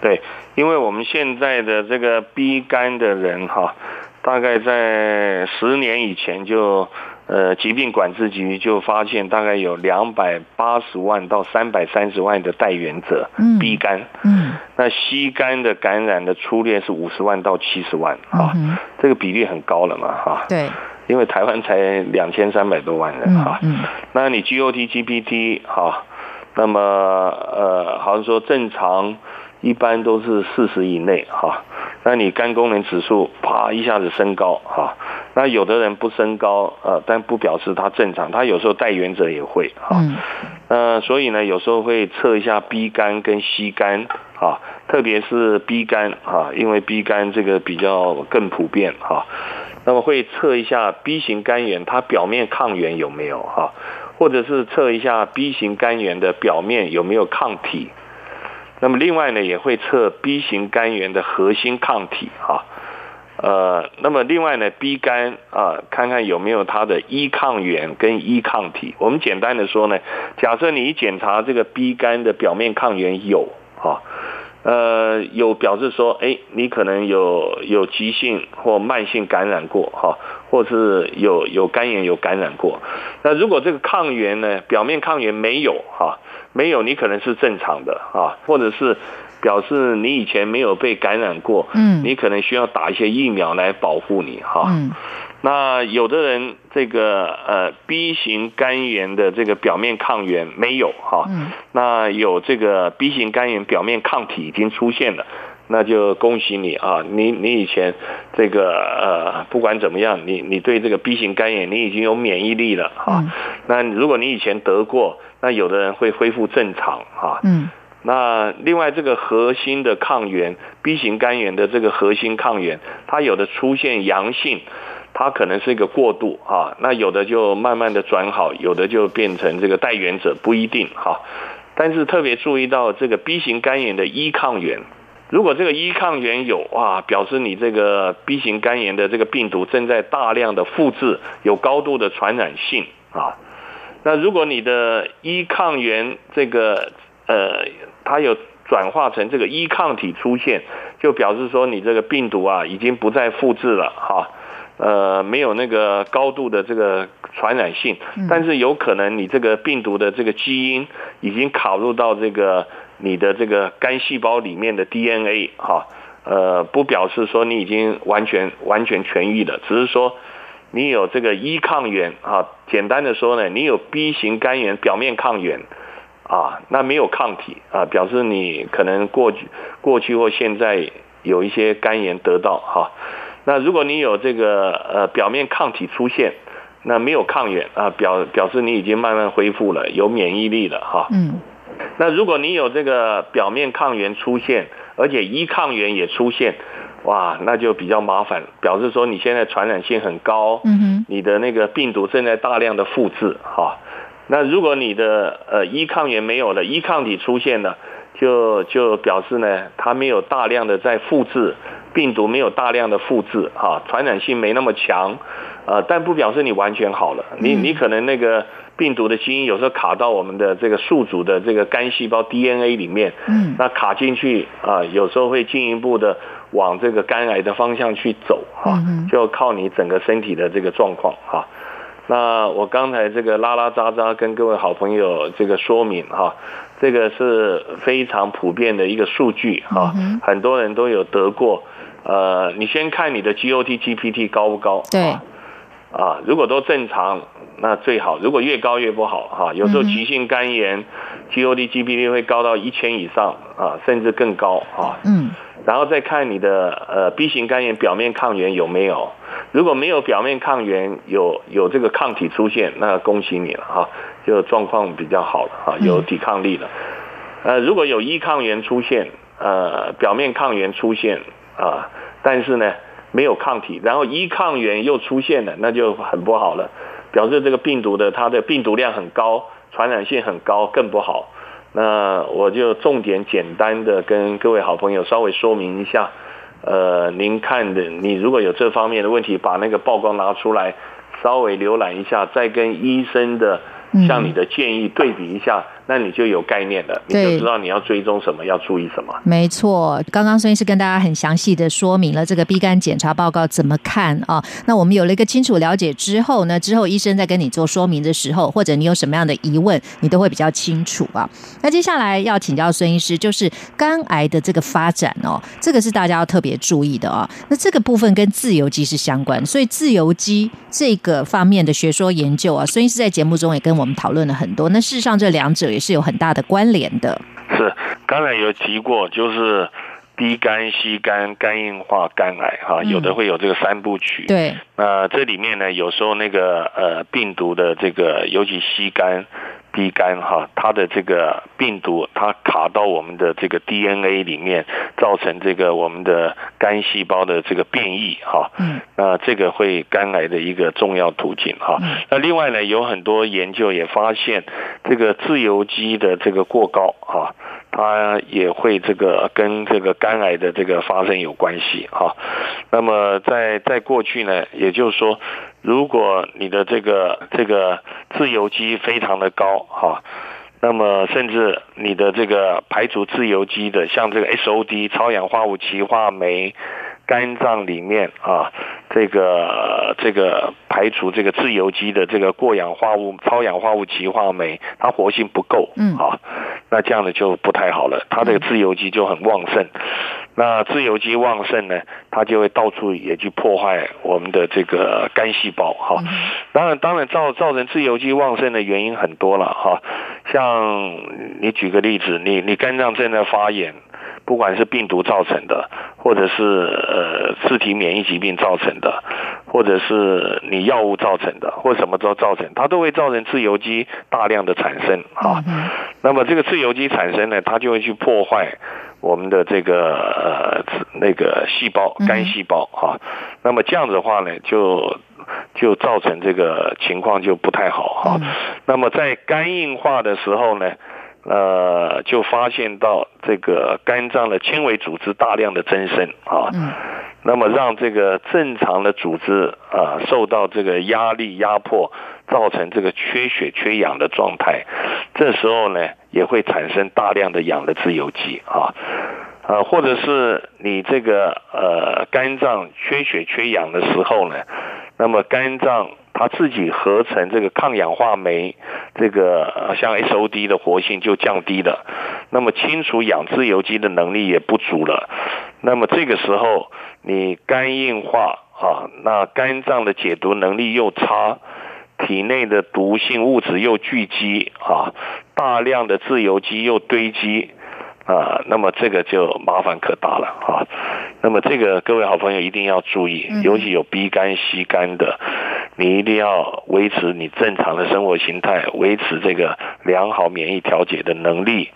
对，因为我们现在的这个 B 肝的人哈，大概在十年以前就，呃，疾病管制局就发现大概有两百八十万到三百三十万的带源者、嗯 B 肝，嗯。那 C 肝的感染的初略是五十万到七十万啊，嗯这个比例很高了嘛哈，对，因为台湾才两千三百多万人哈，嗯。嗯那你 GOT、GPT 哈，那么呃，好像说正常一般都是四十以内哈，那你肝功能指数啪一下子升高哈，那有的人不升高呃，但不表示他正常，他有时候带原者也会哈，嗯。呃，所以呢，有时候会测一下 B 肝跟 C 肝啊，特别是 B 肝啊，因为 B 肝这个比较更普遍哈、那么会测一下 B 型肝炎它表面抗原有没有哈、或者是测一下 B 型肝炎的表面有没有抗体。那么另外呢，也会测 B 型肝炎的核心抗体哈、呃，那么另外呢，B 肝啊，看看有没有它的一抗原跟一抗体。我们简单的说呢，假设你一检查这个 B 肝的表面抗原有啊，呃，有表示说，哎，你可能有有急性或慢性感染过哈、或是有有肝炎有感染过。那如果这个抗原呢，表面抗原没有哈、没有，你可能是正常的啊，或者是表示你以前没有被感染过，嗯你可能需要打一些疫苗来保护你哈。嗯那有的人这个呃 B 型肝炎的这个表面抗原没有哈，嗯那有这个 B 型肝炎表面抗体已经出现了。那就恭喜你啊！你你以前这个呃，不管怎么样，你你对这个 B 型肝炎你已经有免疫力了哈、嗯那如果你以前得过，那有的人会恢复正常哈、嗯那另外这个核心的抗原，B 型肝炎的这个核心抗原，它有的出现阳性，它可能是一个过渡啊，那有的就慢慢的转好，有的就变成这个带源者，不一定哈、但是特别注意到这个 B 型肝炎的一抗原，如果这个一抗原有啊，表示你这个 B 型肝炎的这个病毒正在大量的复制，有高度的传染性啊。那如果你的一抗原这个呃，它有转化成这个一抗体出现，就表示说你这个病毒啊已经不再复制了哈。呃，没有那个高度的这个传染性，但是有可能你这个病毒的这个基因已经卡入到这个你的这个肝细胞里面的 DNA 哈，呃，不表示说你已经完全完全痊愈了，只是说你有这个一抗原啊，简单的说呢，你有 B 型肝炎表面抗原啊，那没有抗体啊，表示你可能过去过去或现在有一些肝炎得到哈、那如果你有这个呃表面抗体出现，那没有抗原啊，表表示你已经慢慢恢复了，有免疫力了哈、嗯。那如果你有这个表面抗原出现，而且一抗原也出现，哇，那就比较麻烦，表示说你现在传染性很高，嗯哼。你的那个病毒正在大量的复制哈。那如果你的呃一抗原没有了，一抗体出现了，就就表示呢，它没有大量的在复制，病毒没有大量的复制，哈，传染性没那么强，呃，但不表示你完全好了，你你可能那个病毒的基因有时候卡到我们的这个宿主的这个肝细胞 DNA 里面，嗯，那卡进去啊，有时候会进一步的往这个肝癌的方向去走，哈，就靠你整个身体的这个状况，哈。那我刚才这个拉拉扎扎跟各位好朋友这个说明哈，这个是非常普遍的一个数据哈，很多人都有得过。呃，你先看你的 GOT、GPT 高不高？对。啊，如果都正常，那最好；如果越高越不好哈。有时候急性肝炎，GOT、GPT 会高到一千以上啊，甚至更高啊。嗯。然后再看你的呃 B 型肝炎表面抗原有没有。如果没有表面抗原，有有这个抗体出现，那恭喜你了哈，就状况比较好了哈，有抵抗力了。呃，如果有一抗原出现，呃，表面抗原出现啊，但是呢没有抗体，然后一抗原又出现了，那就很不好了，表示这个病毒的它的病毒量很高，传染性很高，更不好。那我就重点简单的跟各位好朋友稍微说明一下。呃，您看的，你如果有这方面的问题，把那个报告拿出来，稍微浏览一下，再跟医生的向你的建议对比一下。那你就有概念了，你就知道你要追踪什么，要注意什么。没错，刚刚孙医师跟大家很详细的说明了这个 B 肝检查报告怎么看啊。那我们有了一个清楚了解之后呢，之后医生在跟你做说明的时候，或者你有什么样的疑问，你都会比较清楚啊。那接下来要请教孙医师，就是肝癌的这个发展哦，这个是大家要特别注意的啊。那这个部分跟自由基是相关，所以自由基这个方面的学说研究啊，孙医师在节目中也跟我们讨论了很多。那事实上这两者也是有很大的关联的。是，刚才有提过，就是低肝、吸肝、肝硬化、肝癌，哈，有的会有这个三部曲。对。那这里面呢，有时候那个呃病毒的这个，尤其吸肝。B 肝哈，它的这个病毒它卡到我们的这个 DNA 里面，造成这个我们的肝细胞的这个变异哈。嗯。那这个会肝癌的一个重要途径哈。那另外呢，有很多研究也发现，这个自由基的这个过高哈，它也会这个跟这个肝癌的这个发生有关系哈。那么在在过去呢，也就是说。如果你的这个这个自由基非常的高哈，那么甚至你的这个排除自由基的，像这个 SOD 超氧化物歧化酶，肝脏里面啊，这个这个排除这个自由基的这个过氧化物超氧化物歧化酶，它活性不够，嗯啊，那这样的就不太好了，它这个自由基就很旺盛。那自由基旺盛呢，它就会到处也去破坏我们的这个肝细胞哈。当然，当然造造成自由基旺盛的原因很多了哈。像你举个例子，你你肝脏正在发炎，不管是病毒造成的，或者是呃自体免疫疾病造成的，或者是你药物造成的，或什么都造成，它都会造成自由基大量的产生啊。那么这个自由基产生呢，它就会去破坏。我们的这个呃那个细胞肝细胞哈，那么这样子的话呢，就就造成这个情况就不太好哈。那么在肝硬化的时候呢，呃，就发现到这个肝脏的纤维组织大量的增生啊，那么让这个正常的组织啊受到这个压力压迫。造成这个缺血缺氧的状态，这时候呢也会产生大量的氧的自由基啊，呃，或者是你这个呃肝脏缺血缺氧的时候呢，那么肝脏它自己合成这个抗氧化酶，这个像 SOD 的活性就降低了，那么清除氧自由基的能力也不足了，那么这个时候你肝硬化啊，那肝脏的解毒能力又差。体内的毒性物质又聚集啊，大量的自由基又堆积啊，那么这个就麻烦可大了啊。那么这个各位好朋友一定要注意，尤其有 B 肝、C 肝的，你一定要维持你正常的生活形态，维持这个良好免疫调节的能力。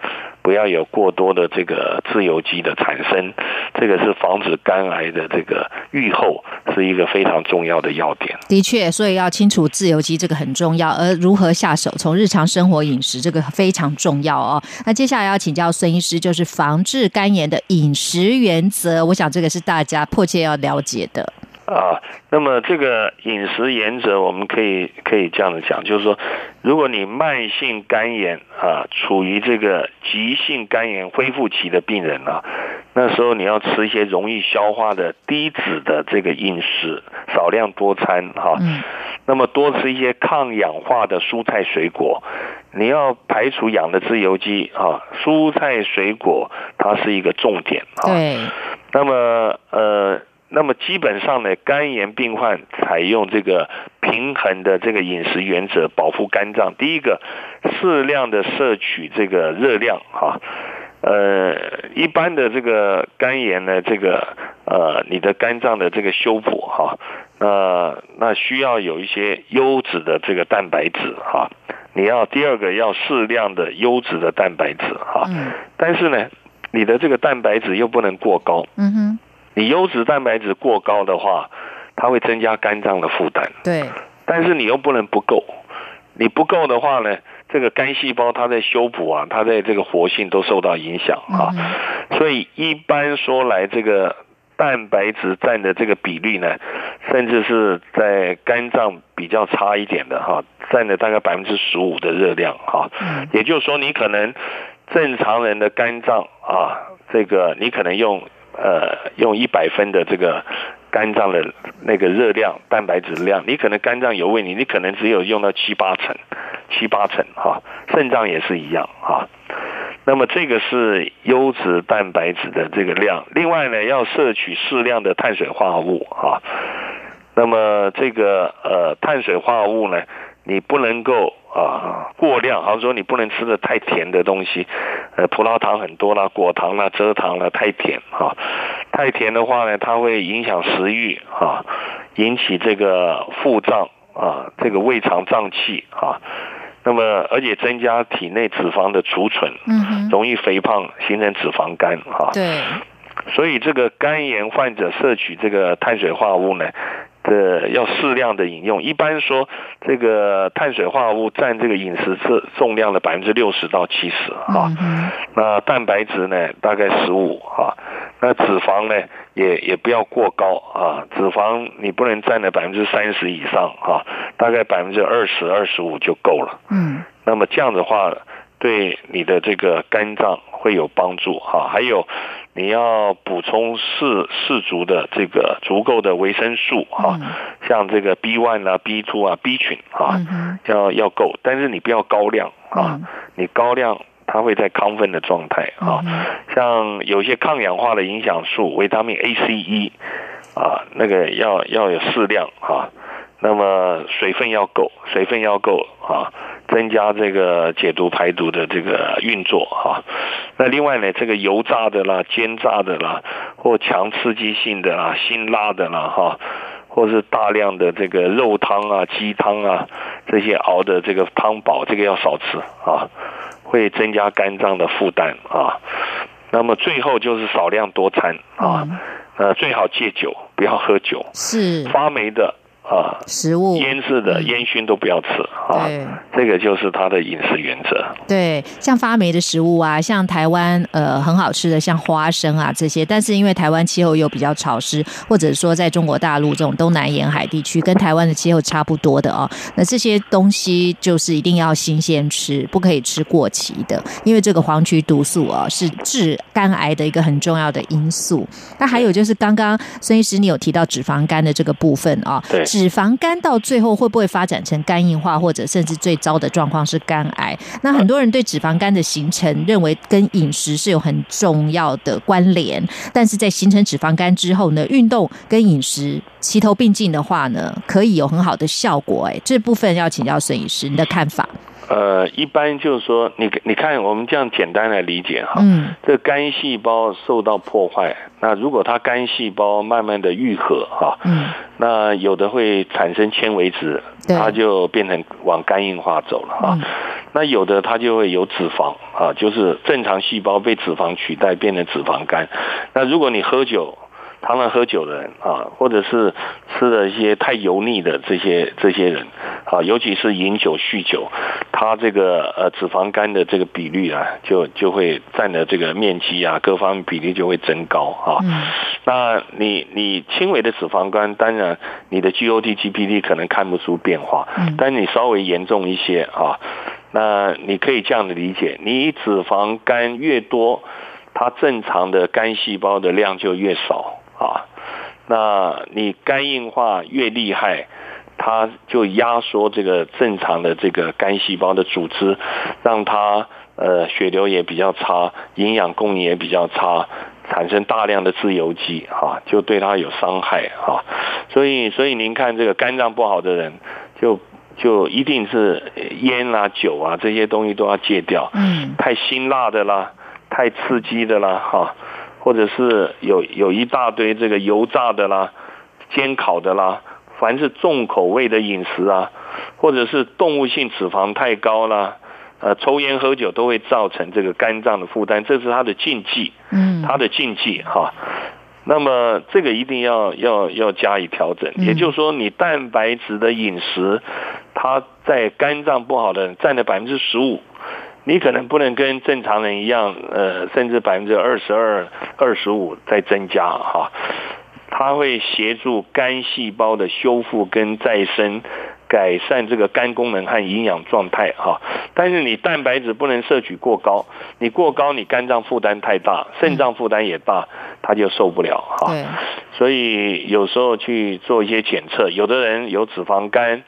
不要有过多的这个自由基的产生，这个是防止肝癌的这个预后是一个非常重要的要点。的确，所以要清楚自由基这个很重要，而如何下手，从日常生活饮食这个非常重要哦。那接下来要请教孙医师，就是防治肝炎的饮食原则，我想这个是大家迫切要了解的。啊，那么这个饮食原则，我们可以可以这样子讲，就是说，如果你慢性肝炎啊，处于这个急性肝炎恢复期的病人啊，那时候你要吃一些容易消化的低脂的这个饮食，少量多餐哈。嗯。那么多吃一些抗氧化的蔬菜水果，你要排除氧的自由基啊，蔬菜水果它是一个重点啊。对。那么呃。那么基本上呢，肝炎病患采用这个平衡的这个饮食原则，保护肝脏。第一个，适量的摄取这个热量哈。呃，一般的这个肝炎呢，这个呃，你的肝脏的这个修补哈，那那需要有一些优质的这个蛋白质哈。你要第二个要适量的优质的蛋白质哈。嗯。但是呢，你的这个蛋白质又不能过高。嗯哼。你优质蛋白质过高的话，它会增加肝脏的负担。对，但是你又不能不够，你不够的话呢，这个肝细胞它在修补啊，它在这个活性都受到影响啊。所以一般说来，这个蛋白质占的这个比例呢，甚至是在肝脏比较差一点的哈，占了大概百分之十五的热量哈。也就是说，你可能正常人的肝脏啊，这个你可能用。呃，用一百分的这个肝脏的那个热量、蛋白质量，你可能肝脏有问题，你可能只有用到七八成，七八成哈。肾脏也是一样哈。那么这个是优质蛋白质的这个量，另外呢，要摄取适量的碳水化合物哈。那么这个呃碳水化合物呢？你不能够啊过量，好像说你不能吃的太甜的东西，呃，葡萄糖很多啦，果糖啦，蔗糖啦，太甜哈。太甜的话呢，它会影响食欲啊，引起这个腹胀啊，这个胃肠胀气啊。那么而且增加体内脂肪的储存，嗯容易肥胖，形成脂肪肝哈。对。所以这个肝炎患者摄取这个碳水化合物呢？的要适量的饮用，一般说这个碳水化合物占这个饮食重重量的百分之六十到七十啊，那蛋白质呢大概十五啊，那脂肪呢也也不要过高啊，脂肪你不能占了百分之三十以上啊，大概百分之二十二十五就够了。嗯，那么这样的话对你的这个肝脏会有帮助哈，还有。你要补充适适足的这个足够的维生素哈，像这个 B one 啊、B two 啊、B 群啊，要要够，但是你不要高量啊，你高量它会在亢奋的状态啊。像有些抗氧化的影响素，维他命 A、C、E 啊，那个要要有适量啊。那么水分要够，水分要够啊。增加这个解毒排毒的这个运作哈，那另外呢，这个油炸的啦、煎炸的啦，或强刺激性的啦、辛辣的啦哈，或是大量的这个肉汤啊、鸡汤啊这些熬的这个汤宝，这个要少吃啊，会增加肝脏的负担啊。那么最后就是少量多餐啊，呃，最好戒酒，不要喝酒，是发霉的。啊，食物腌制的、烟熏都不要吃啊。对，这个就是它的饮食原则。对，像发霉的食物啊，像台湾呃很好吃的像花生啊这些，但是因为台湾气候又比较潮湿，或者说在中国大陆这种东南沿海地区，跟台湾的气候差不多的哦，那这些东西就是一定要新鲜吃，不可以吃过期的，因为这个黄曲毒素啊是致肝癌的一个很重要的因素。那还有就是刚刚孙医师你有提到脂肪肝的这个部分啊，对。脂肪肝到最后会不会发展成肝硬化，或者甚至最糟的状况是肝癌？那很多人对脂肪肝的形成认为跟饮食是有很重要的关联，但是在形成脂肪肝之后呢，运动跟饮食齐头并进的话呢，可以有很好的效果。哎，这部分要请教孙医师，你的看法？呃，一般就是说，你你看，我们这样简单来理解哈，嗯，这肝细胞受到破坏，那如果它肝细胞慢慢的愈合哈，嗯，那有的会产生纤维质，它就变成往肝硬化走了哈，那有的它就会有脂肪啊，就是正常细胞被脂肪取代变成脂肪肝，那如果你喝酒。常常喝酒的人啊，或者是吃了一些太油腻的这些这些人，啊，尤其是饮酒酗酒，他这个呃脂肪肝的这个比率啊，就就会占的这个面积啊，各方面比例就会增高啊。嗯那你你轻微的脂肪肝，当然你的 GOT、GPT 可能看不出变化，嗯但你稍微严重一些啊，那你可以这样的理解，你脂肪肝越多，它正常的肝细胞的量就越少啊。那你肝硬化越厉害，它就压缩这个正常的这个肝细胞的组织，让它呃血流也比较差，营养供应也比较差，产生大量的自由基哈，就对它有伤害哈。所以所以您看这个肝脏不好的人，就就一定是烟啊酒啊这些东西都要戒掉，嗯，太辛辣的啦，太刺激的啦哈。或者是有有一大堆这个油炸的啦、煎烤的啦，凡是重口味的饮食啊，或者是动物性脂肪太高啦，呃，抽烟喝酒都会造成这个肝脏的负担，这是它的禁忌，嗯，它的禁忌哈。那么这个一定要要要加以调整，也就是说，你蛋白质的饮食，它在肝脏不好的人占了百分之十五。你可能不能跟正常人一样，呃，甚至百分之二十二、二十五在增加哈，它会协助肝细胞的修复跟再生，改善这个肝功能和营养状态哈。但是你蛋白质不能摄取过高，你过高你肝脏负担太大，肾脏负担也大，它就受不了哈。所以有时候去做一些检测，有的人有脂肪肝，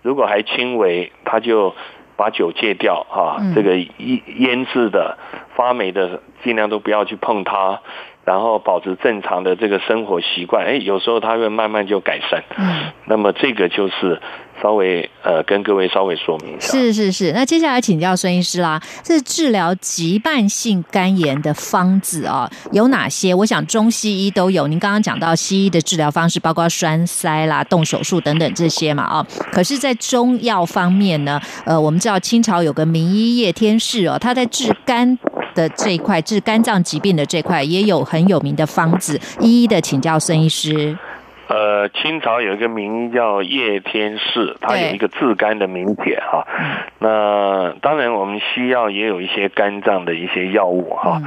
如果还轻微，他就。把酒戒掉啊，这个腌腌制的、发霉的，尽量都不要去碰它，然后保持正常的这个生活习惯。哎，有时候它会慢慢就改善。嗯，那么这个就是。稍微呃，跟各位稍微说明一下。是是是，那接下来请教孙医师啦，这治疗急慢性肝炎的方子啊有哪些？我想中西医都有。您刚刚讲到西医的治疗方式，包括栓塞啦、动手术等等这些嘛啊。可是，在中药方面呢，呃，我们知道清朝有个名医叶天士哦，他在治肝的这一块，治肝脏疾病的这块也有很有名的方子，一一的请教孙医师。呃，清朝有一个名医叫叶天士，他有一个治肝的名帖哈。那当然，我们西药也有一些肝脏的一些药物哈。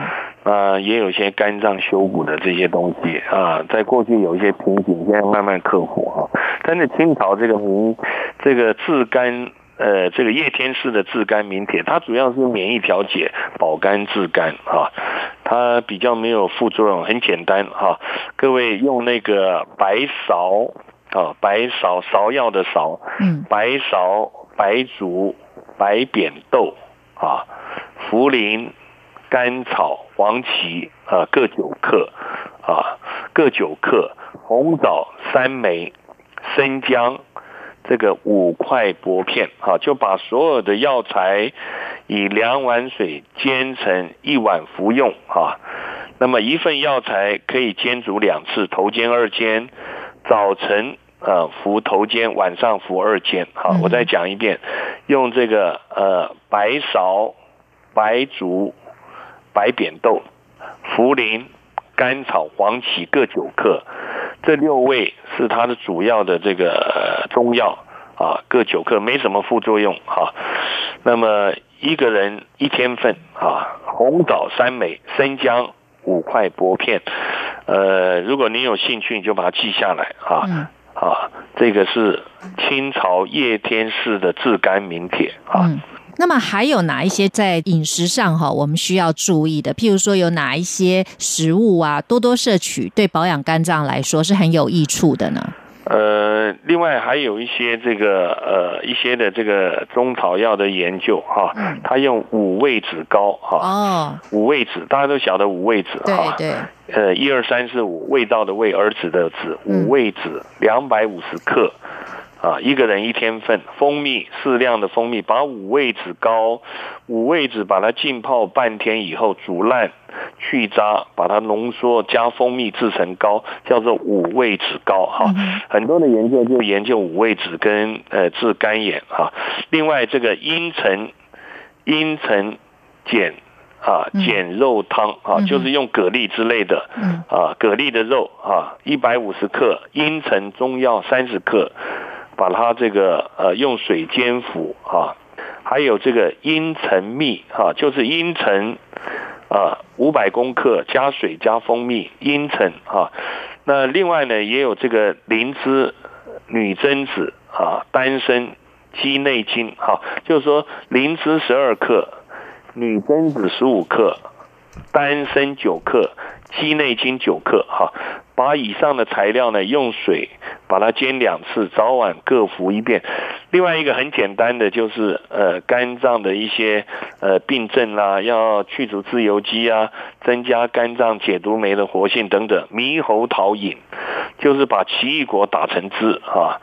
啊，也有一些肝脏修补的这些东西啊，在过去有一些瓶颈，现在慢慢克服哈。但是清朝这个名，这个治肝。呃，这个叶天士的治肝名帖，它主要是免疫调节、保肝治肝哈，它比较没有副作用，很简单哈。各位用那个白芍啊，白芍芍药的芍，嗯，白芍、白术、白扁豆啊，茯苓、甘草、黄芪啊，各九克啊，各九克，红枣、三枚、生姜。这个五块薄片，哈，就把所有的药材以两碗水煎成一碗服用，哈。那么一份药材可以煎煮两次，头煎二煎，早晨呃服头煎，晚上服二煎，好，我再讲一遍，用这个呃白芍、白术、白扁豆、茯苓、甘草、黄芪各九克。这六味是它的主要的这个中药啊，各九克，没什么副作用哈。那么一个人一天份啊，红枣三枚，生姜五块薄片。呃，如果您有兴趣，你就把它记下来啊。啊，这个是清朝叶天士的治肝名帖啊。那么还有哪一些在饮食上哈，我们需要注意的？譬如说有哪一些食物啊，多多摄取对保养肝脏来说是很有益处的呢？呃，另外还有一些这个呃一些的这个中草药的研究哈，他用五味子膏哈，哦，五味子大家都晓得五味子哈，对对，呃，一二三四五味道的味，儿子的子，五味子两百五十克。啊，一个人一天份蜂蜜，适量的蜂蜜，把五味子膏，五味子把它浸泡半天以后煮烂，去渣，把它浓缩，加蜂蜜制成膏，叫做五味子膏哈。很多的研究就研究五味子跟呃治肝炎哈。另外这个茵陈茵陈碱啊，减肉汤啊，就是用蛤蜊之类的啊，蛤蜊的肉啊，一百五十克，茵陈中药三十克，把它这个呃用水煎服啊，还有这个茵陈蜜哈，就是茵陈啊五百公克加水加蜂蜜茵陈啊，那另外呢也有这个灵芝女贞子啊丹参鸡内金哈，就是说灵芝十二克。女贞子十五克，丹参九克，鸡内金九克，哈，把以上的材料呢用水把它煎两次，早晚各服一遍。另外一个很简单的就是呃肝脏的一些呃病症啦，要去除自由基啊，增加肝脏解毒酶的活性等等。猕猴桃饮就是把奇异果打成汁哈。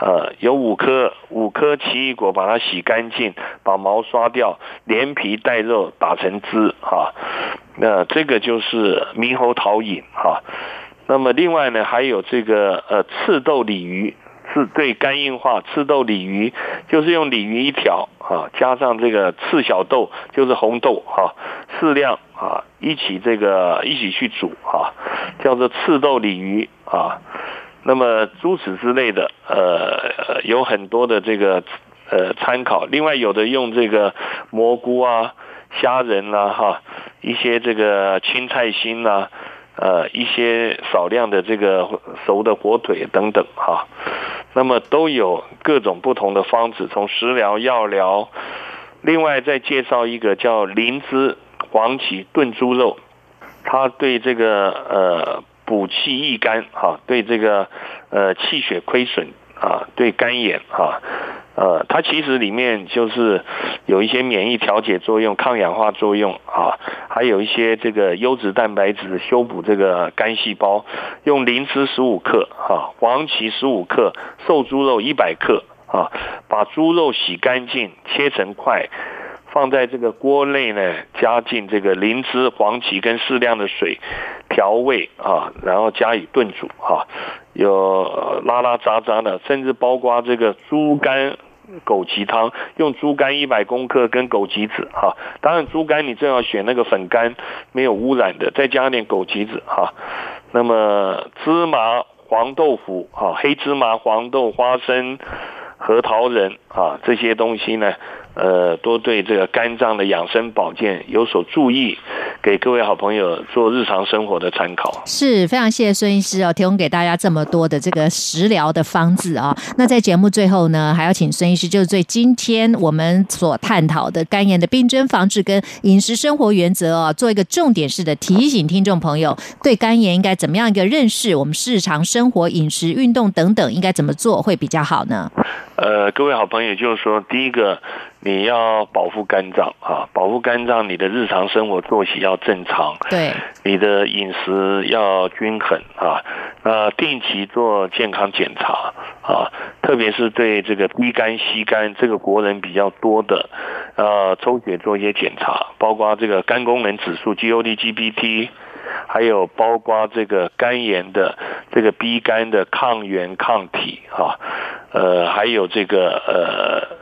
呃，有五颗五颗奇异果，把它洗干净，把毛刷掉，连皮带肉打成汁哈。那这个就是猕猴桃饮哈。那么另外呢，还有这个呃赤豆鲤鱼，是对肝硬化。赤豆鲤鱼就是用鲤鱼一条啊，加上这个赤小豆，就是红豆哈，适量啊，一起这个一起去煮哈，叫做赤豆鲤鱼啊。那么诸此之类的，呃，有很多的这个呃参考。另外，有的用这个蘑菇啊、虾仁啦，哈，一些这个青菜心啊，呃，一些少量的这个熟的火腿等等，哈。那么都有各种不同的方子，从食疗、药疗。另外，再介绍一个叫灵芝黄芪炖猪肉，它对这个呃。补气益肝，哈，对这个呃气血亏损啊，对肝炎哈，呃，它其实里面就是有一些免疫调节作用、抗氧化作用啊，还有一些这个优质蛋白质修补这个肝细胞。用灵芝十五克，哈，黄芪十五克，瘦猪肉一百克，啊，把猪肉洗干净，切成块。放在这个锅内呢，加进这个灵芝、黄芪跟适量的水调味啊，然后加以炖煮哈，有拉拉渣渣的，甚至包括这个猪肝枸杞汤，用猪肝一百公克跟枸杞子哈，当然猪肝你最好选那个粉干没有污染的，再加点枸杞子哈。那么芝麻、黄豆腐啊，黑芝麻、黄豆、花生、核桃仁啊，这些东西呢。呃，多对这个肝脏的养生保健有所注意，给各位好朋友做日常生活的参考。是非常谢谢孙医师哦，提供给大家这么多的这个食疗的方子啊。那在节目最后呢，还要请孙医师，就是对今天我们所探讨的肝炎的病症防治跟饮食生活原则啊，做一个重点式的提醒，听众朋友对肝炎应该怎么样一个认识？我们日常生活、饮食、运动等等应该怎么做会比较好呢？呃，各位好朋友，就是说第一个。你要保护肝脏啊，保护肝脏，你的日常生活作息要正常，对，你的饮食要均衡啊，那定期做健康检查啊，特别是对这个 B 肝、C 肝这个国人比较多的，呃，抽血做一些检查，包括这个肝功能指数 GOT、GPT，还有包括这个肝炎的这个 B 肝的抗原抗体啊。呃，还有这个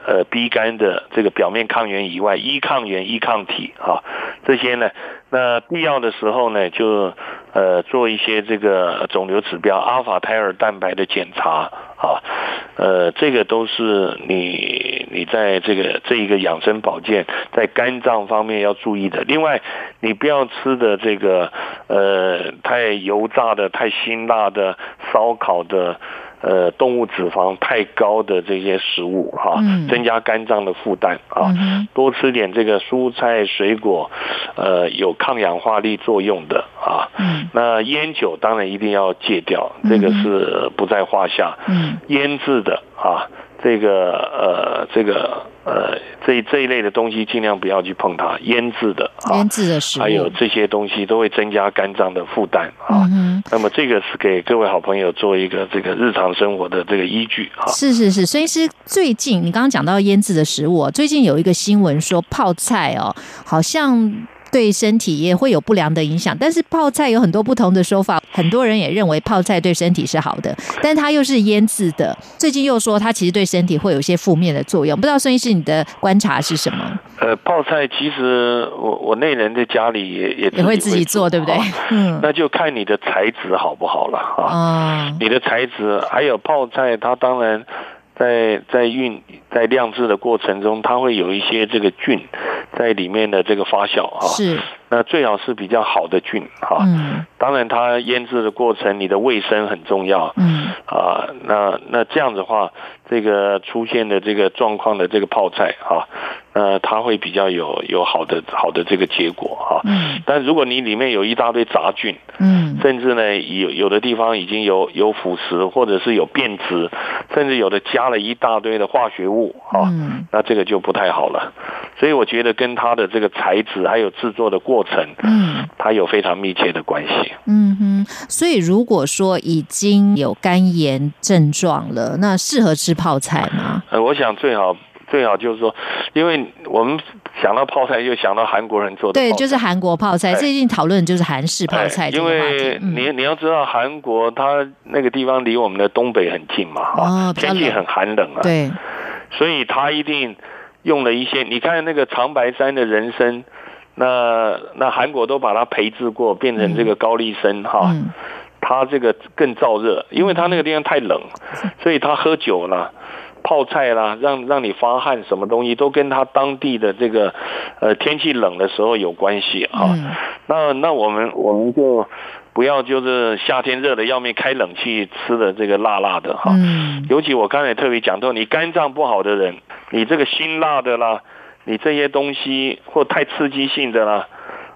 呃呃 B 肝的这个表面抗原以外，E 抗原、E 抗体啊，这些呢，那必要的时候呢，就呃做一些这个肿瘤指标，阿尔法胎儿蛋白的检查啊，呃，这个都是你你在这个这一个养生保健在肝脏方面要注意的。另外，你不要吃的这个呃太油炸的、太辛辣的、烧烤的。呃，动物脂肪太高的这些食物哈，增加肝脏的负担啊。多吃点这个蔬菜水果，呃，有抗氧化力作用的啊。那烟酒当然一定要戒掉，这个是不在话下。腌制的啊。这个呃，这个呃，这这一类的东西尽量不要去碰它，腌制的啊，腌制的食物，还有这些东西都会增加肝脏的负担啊。那么这个是给各位好朋友做一个这个日常生活的这个依据啊。是是是，所以是最近你刚刚讲到腌制的食物，最近有一个新闻说泡菜哦，好像。对身体也会有不良的影响。但是泡菜有很多不同的说法，很多人也认为泡菜对身体是好的，但它又是腌制的。最近又说它其实对身体会有一些负面的作用，不知道孙医师你的观察是什么？呃，泡菜其实我我那人在家里也也也会自己做，对不对？嗯，那就看你的材质好不好了啊。你的材质还有泡菜，它当然。在在运在酿制的过程中，它会有一些这个菌在里面的这个发酵啊。是。那最好是比较好的菌哈。嗯。当然，它腌制的过程，你的卫生很重要。嗯。啊，那那这样的话，这个出现的这个状况的这个泡菜哈，那它会比较有有好的好的这个结果哈。嗯。但如果你里面有一大堆杂菌，嗯，甚至呢有有的地方已经有有腐蚀，或者是有变质，甚至有的加了一大堆的化学物啊，那这个就不太好了。所以我觉得跟它的这个材质还有制作的过程，嗯，它有非常密切的关系。嗯哼，所以如果说已经有肝炎症状了，那适合吃泡菜吗？呃，我想最好最好就是说，因为我们想到泡菜，就想到韩国人做的，对，就是韩国泡菜。最近讨论就是韩式泡菜，因为你你要知道，韩国它那个地方离我们的东北很近嘛，哦，天气很寒冷啊，对，所以它一定。用了一些，你看那个长白山的人参，那那韩国都把它培植过，变成这个高丽参哈，它这个更燥热，因为它那个地方太冷，所以他喝酒啦、泡菜啦，让让你发汗，什么东西都跟他当地的这个呃天气冷的时候有关系啊。那那我们我们就。不要就是夏天热的要命，开冷气吃的这个辣辣的哈。嗯。尤其我刚才特别讲到，你肝脏不好的人，你这个辛辣的啦，你这些东西或太刺激性的啦，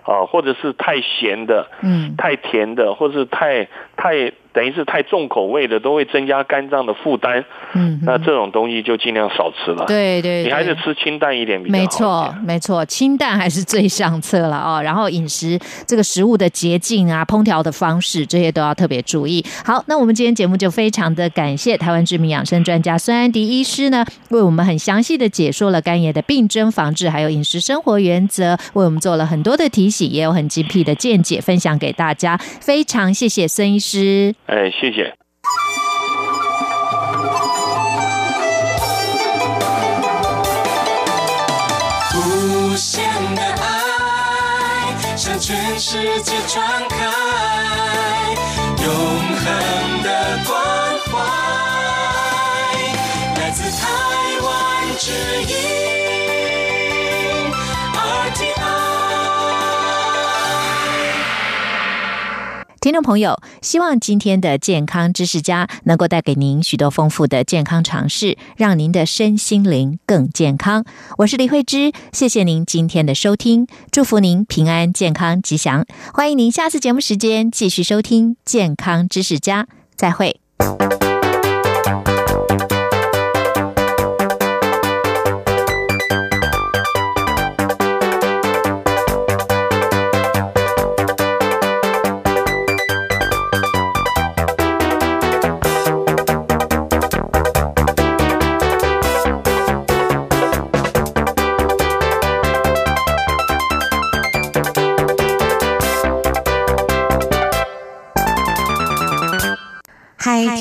啊，或者是太咸的，嗯，太甜的，或者是太太。等于是太重口味的，都会增加肝脏的负担。嗯，那这种东西就尽量少吃了。对对，你还是吃清淡一点比较好。没错，没错，清淡还是最上策了哦。然后饮食这个食物的洁净啊，烹调的方式这些都要特别注意。好，那我们今天节目就非常的感谢台湾知名养生专家孙安迪医师呢，为我们很详细的解说了肝炎的病症防治，还有饮食生活原则，为我们做了很多的提醒，也有很精辟的见解分享给大家。非常谢谢孙医师。哎，谢谢。无限的爱向全世界传开，永恒的关怀来自台湾之音。听众朋友，希望今天的健康知识家能够带给您许多丰富的健康常识，让您的身心灵更健康。我是李慧芝，谢谢您今天的收听，祝福您平安健康吉祥。欢迎您下次节目时间继续收听健康知识家，再会。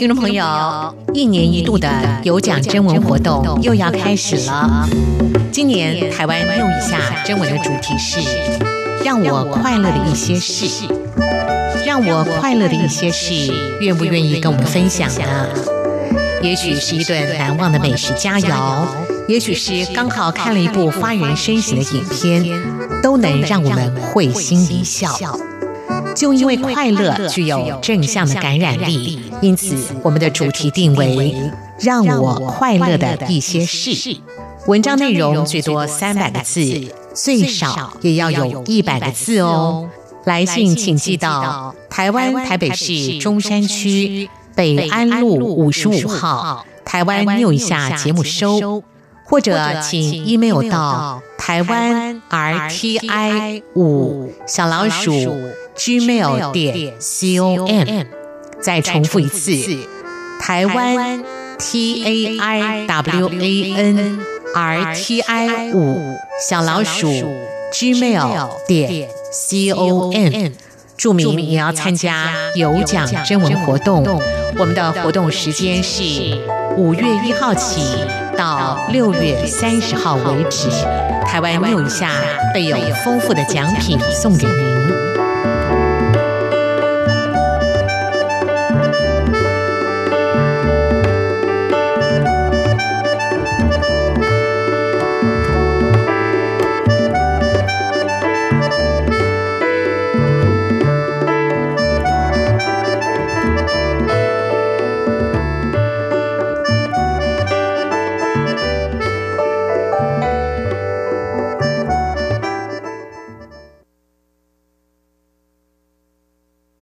听众朋友，一年一度的有奖征文活动又要开始了。今年台湾用一下征文的主题是“让我快乐的一些事”。让我快乐的一些事，愿不愿意跟我们分享呢？也许是一顿难忘的美食佳肴，也许是刚好看了一部发人深省的影片，都能让我们会心一笑。就因为快乐具有正向的感染力，因此我们的主题定为“让我快乐的一些事”。文章内容最多三百个字，最少也要有一百个字哦。来信请寄到台湾台北市中山区北安路五十五号台湾 new 一下节目收，或者请 email 到台湾 rti 五小老鼠。Gmail 点 com，再重复一次，台湾 t a i w a n r t i 五小老鼠 gmail 点 com，注明你要参加有奖征文活动。我们的活动时间是五月一号起到六月三十号为止。台湾六一下备有丰富的奖品送给您。